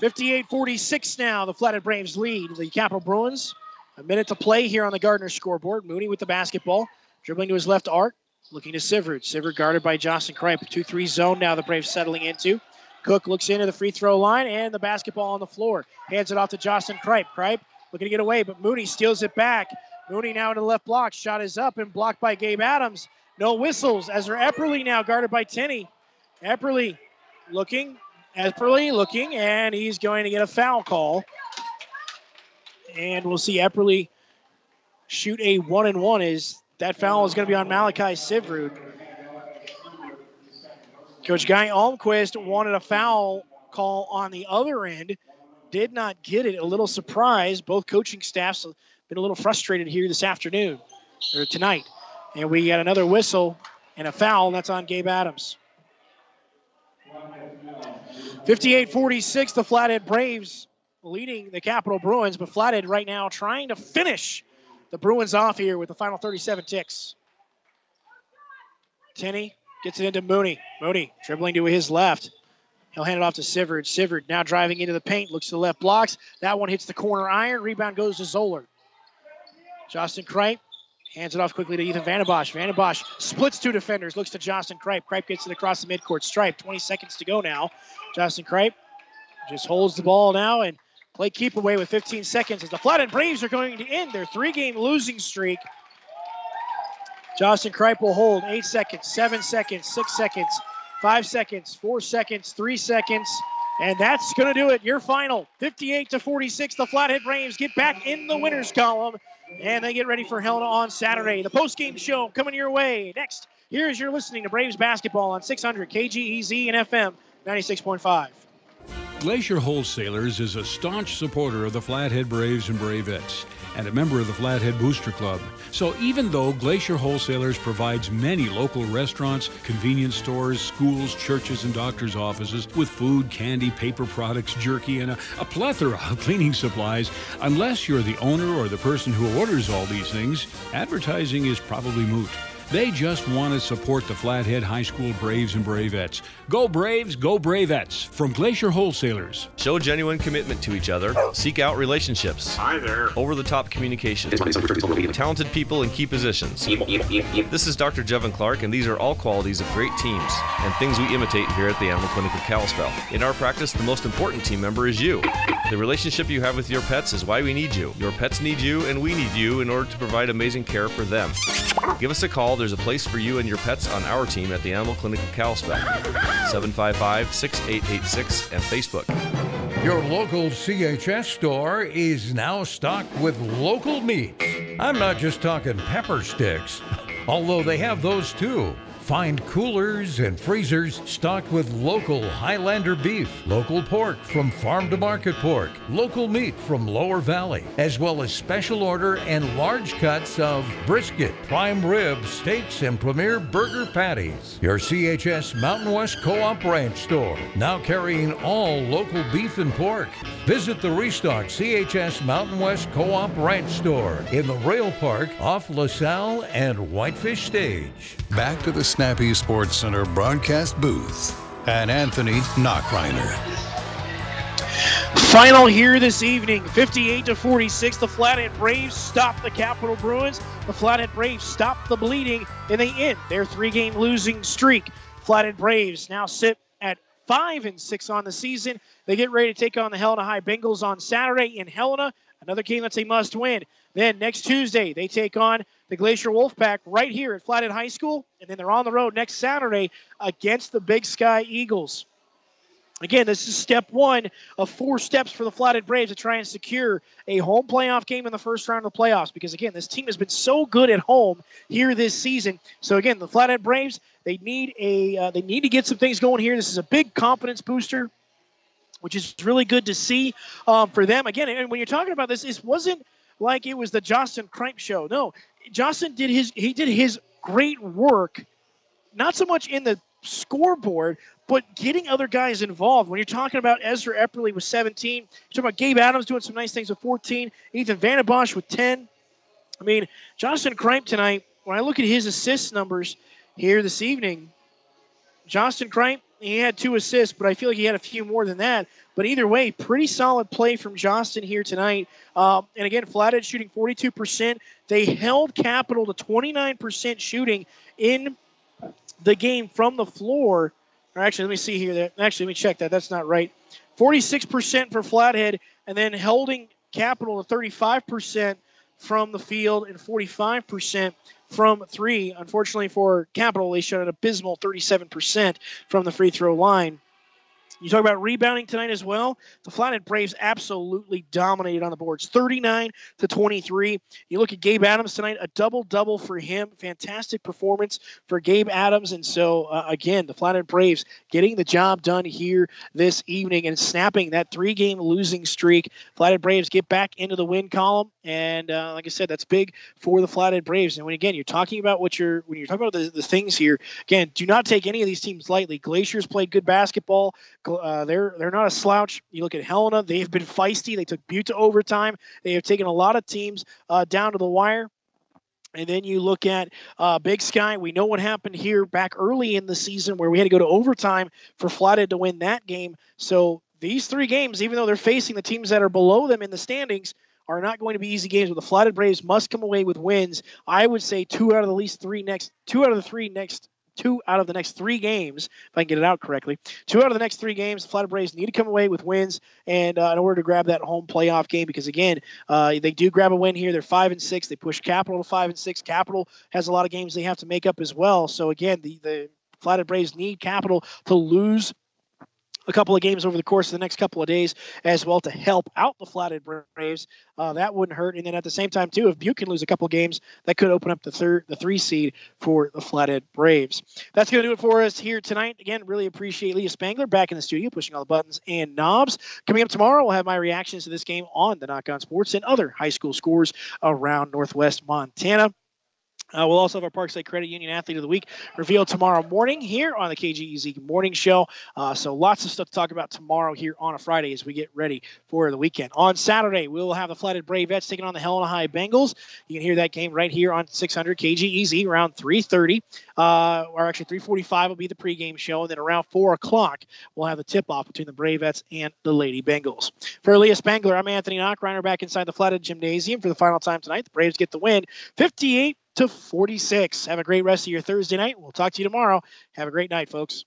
58 46 now. The Flathead Braves lead the Capital Bruins. A minute to play here on the Gardner scoreboard. Mooney with the basketball, dribbling to his left arc, looking to Sivrud. Sivrud guarded by Justin Kripe. 2 3 zone now the Braves settling into. Cook looks into the free throw line and the basketball on the floor. Hands it off to Justin Kripe. Kripe looking to get away, but Mooney steals it back. Mooney now in the left block. Shot is up and blocked by Gabe Adams. No whistles. Ezra Epperly now guarded by Tenney. Epperly looking. Epperly looking, and he's going to get a foul call. And we'll see Epperly shoot a one and one. Is that foul is going to be on Malachi Sivrud. Coach Guy Almquist wanted a foul call on the other end, did not get it. A little surprised. Both coaching staffs been a little frustrated here this afternoon or tonight. And we got another whistle and a foul, and that's on Gabe Adams. 58 46, the Flathead Braves leading the Capital Bruins, but Flathead right now trying to finish the Bruins off here with the final 37 ticks. Tenney gets it into Mooney. Mooney dribbling to his left. He'll hand it off to Sivrud. Sivrud now driving into the paint, looks to the left blocks. That one hits the corner iron. Rebound goes to Zoller. Justin Kripe hands it off quickly to Ethan Vandenbosch. Vandenbosch splits two defenders, looks to Justin Kripe. Kripe gets it across the midcourt stripe. 20 seconds to go now. Justin Kripe just holds the ball now and play keep away with 15 seconds as the Flathead Braves are going to end their three game losing streak. Justin Kripe will hold eight seconds, seven seconds, six seconds, five seconds, four seconds, three seconds. And that's going to do it. Your final 58 to 46. The Flathead Braves get back in the winners column and they get ready for Helena on Saturday. The post-game show coming your way next. Here's your listening to Braves basketball on 600 KGEZ and FM 96.5. Glacier Wholesalers is a staunch supporter of the Flathead Braves and Bravettes and a member of the Flathead Booster Club. So even though Glacier Wholesalers provides many local restaurants, convenience stores, schools, churches, and doctors' offices with food, candy, paper products, jerky, and a, a plethora of cleaning supplies, unless you're the owner or the person who orders all these things, advertising is probably moot. They just want to support the Flathead High School Braves and Bravettes. Go Braves, go Bravettes from Glacier Wholesalers. Show genuine commitment to each other. Seek out relationships. Hi there. Over the top communication. Talented people in key positions. This is Dr. Jevon Clark, and these are all qualities of great teams and things we imitate here at the Animal Clinic of Kalispell. In our practice, the most important team member is you. The relationship you have with your pets is why we need you. Your pets need you, and we need you in order to provide amazing care for them. Give us a call. There's a place for you and your pets on our team at the Animal Clinic of Kalispell. 755 6886 and Facebook. Your local CHS store is now stocked with local meats. I'm not just talking pepper sticks, although they have those too. Find coolers and freezers stocked with local Highlander beef, local pork from farm to market pork, local meat from Lower Valley, as well as special order and large cuts of brisket, prime rib, steaks, and premier burger patties. Your CHS Mountain West Co op Ranch store, now carrying all local beef and pork. Visit the restocked CHS Mountain West Co op Ranch store in the Rail Park off LaSalle and Whitefish Stage. Back to the Snappy Sports Center broadcast booth and Anthony Knockreiner. Final here this evening, 58 to 46. The Flathead Braves stop the Capital Bruins. The Flathead Braves stop the bleeding, and they end their three-game losing streak. Flathead Braves now sit at five and six on the season. They get ready to take on the Helena High Bengals on Saturday in Helena. Another game that's a must-win. Then next Tuesday they take on the Glacier Wolfpack right here at Flathead High School, and then they're on the road next Saturday against the Big Sky Eagles. Again, this is step one of four steps for the Flathead Braves to try and secure a home playoff game in the first round of the playoffs. Because again, this team has been so good at home here this season. So again, the Flathead Braves they need a uh, they need to get some things going here. This is a big confidence booster, which is really good to see um, for them. Again, and when you're talking about this, this wasn't like it was the Justin Kripe show. No, Justin did his he did his great work, not so much in the scoreboard, but getting other guys involved. When you're talking about Ezra Epperly with 17, you're talking about Gabe Adams doing some nice things with 14, Ethan Vandenbosch with 10. I mean, Justin Kripe tonight, when I look at his assist numbers here this evening, Justin Kripe, he had two assists, but I feel like he had a few more than that. But either way, pretty solid play from Justin here tonight. Um, and again, Flathead shooting 42%. They held Capital to 29% shooting in the game from the floor. Or actually, let me see here. Actually, let me check that. That's not right. 46% for Flathead, and then holding Capital to 35% from the field and 45% from three. Unfortunately for Capital, they shot an abysmal 37% from the free throw line. You talk about rebounding tonight as well. The Flathead Braves absolutely dominated on the boards, 39 to 23. You look at Gabe Adams tonight, a double double for him. Fantastic performance for Gabe Adams. And so, uh, again, the Flathead Braves getting the job done here this evening and snapping that three game losing streak. Flathead Braves get back into the win column. And uh, like I said, that's big for the Flathead Braves. And when again, you're talking about what you're, when you're talking about the, the things here, again, do not take any of these teams lightly. Glaciers played good basketball. Uh, they're they're not a slouch. You look at Helena; they've been feisty. They took Butte to overtime. They have taken a lot of teams uh, down to the wire. And then you look at uh, Big Sky. We know what happened here back early in the season where we had to go to overtime for Flathead to win that game. So these three games, even though they're facing the teams that are below them in the standings, are not going to be easy games. But the Flathead Braves must come away with wins. I would say two out of the least three next, two out of the three next two out of the next three games, if I can get it out correctly. Two out of the next three games, the Flat Braves need to come away with wins, and uh, in order to grab that home playoff game, because again, uh, they do grab a win here. They're five and six. They push Capital to five and six. Capital has a lot of games they have to make up as well. So again, the the Flathead Braves need Capital to lose a couple of games over the course of the next couple of days as well to help out the Flathead Braves. Uh, that wouldn't hurt. And then at the same time, too, if Butte can lose a couple of games, that could open up the third, the three seed for the Flathead Braves. That's going to do it for us here tonight. Again, really appreciate Leah Spangler back in the studio, pushing all the buttons and knobs. Coming up tomorrow, we'll have my reactions to this game on the Knock On Sports and other high school scores around Northwest Montana. Uh, we'll also have our Parkside Credit Union Athlete of the Week revealed tomorrow morning here on the KGEZ Morning Show. Uh, so lots of stuff to talk about tomorrow here on a Friday as we get ready for the weekend. On Saturday, we'll have the Flathead Bravettes taking on the Helena High Bengals. You can hear that game right here on 600 KGEZ around 3:30, uh, or actually 3:45 will be the pregame show, and then around 4 o'clock we'll have the tip-off between the Bravettes and the Lady Bengals. For Leah Spangler, I'm Anthony Knockreiner back inside the Flathead Gymnasium for the final time tonight. The Braves get the win, 58- to 46. Have a great rest of your Thursday night. We'll talk to you tomorrow. Have a great night, folks.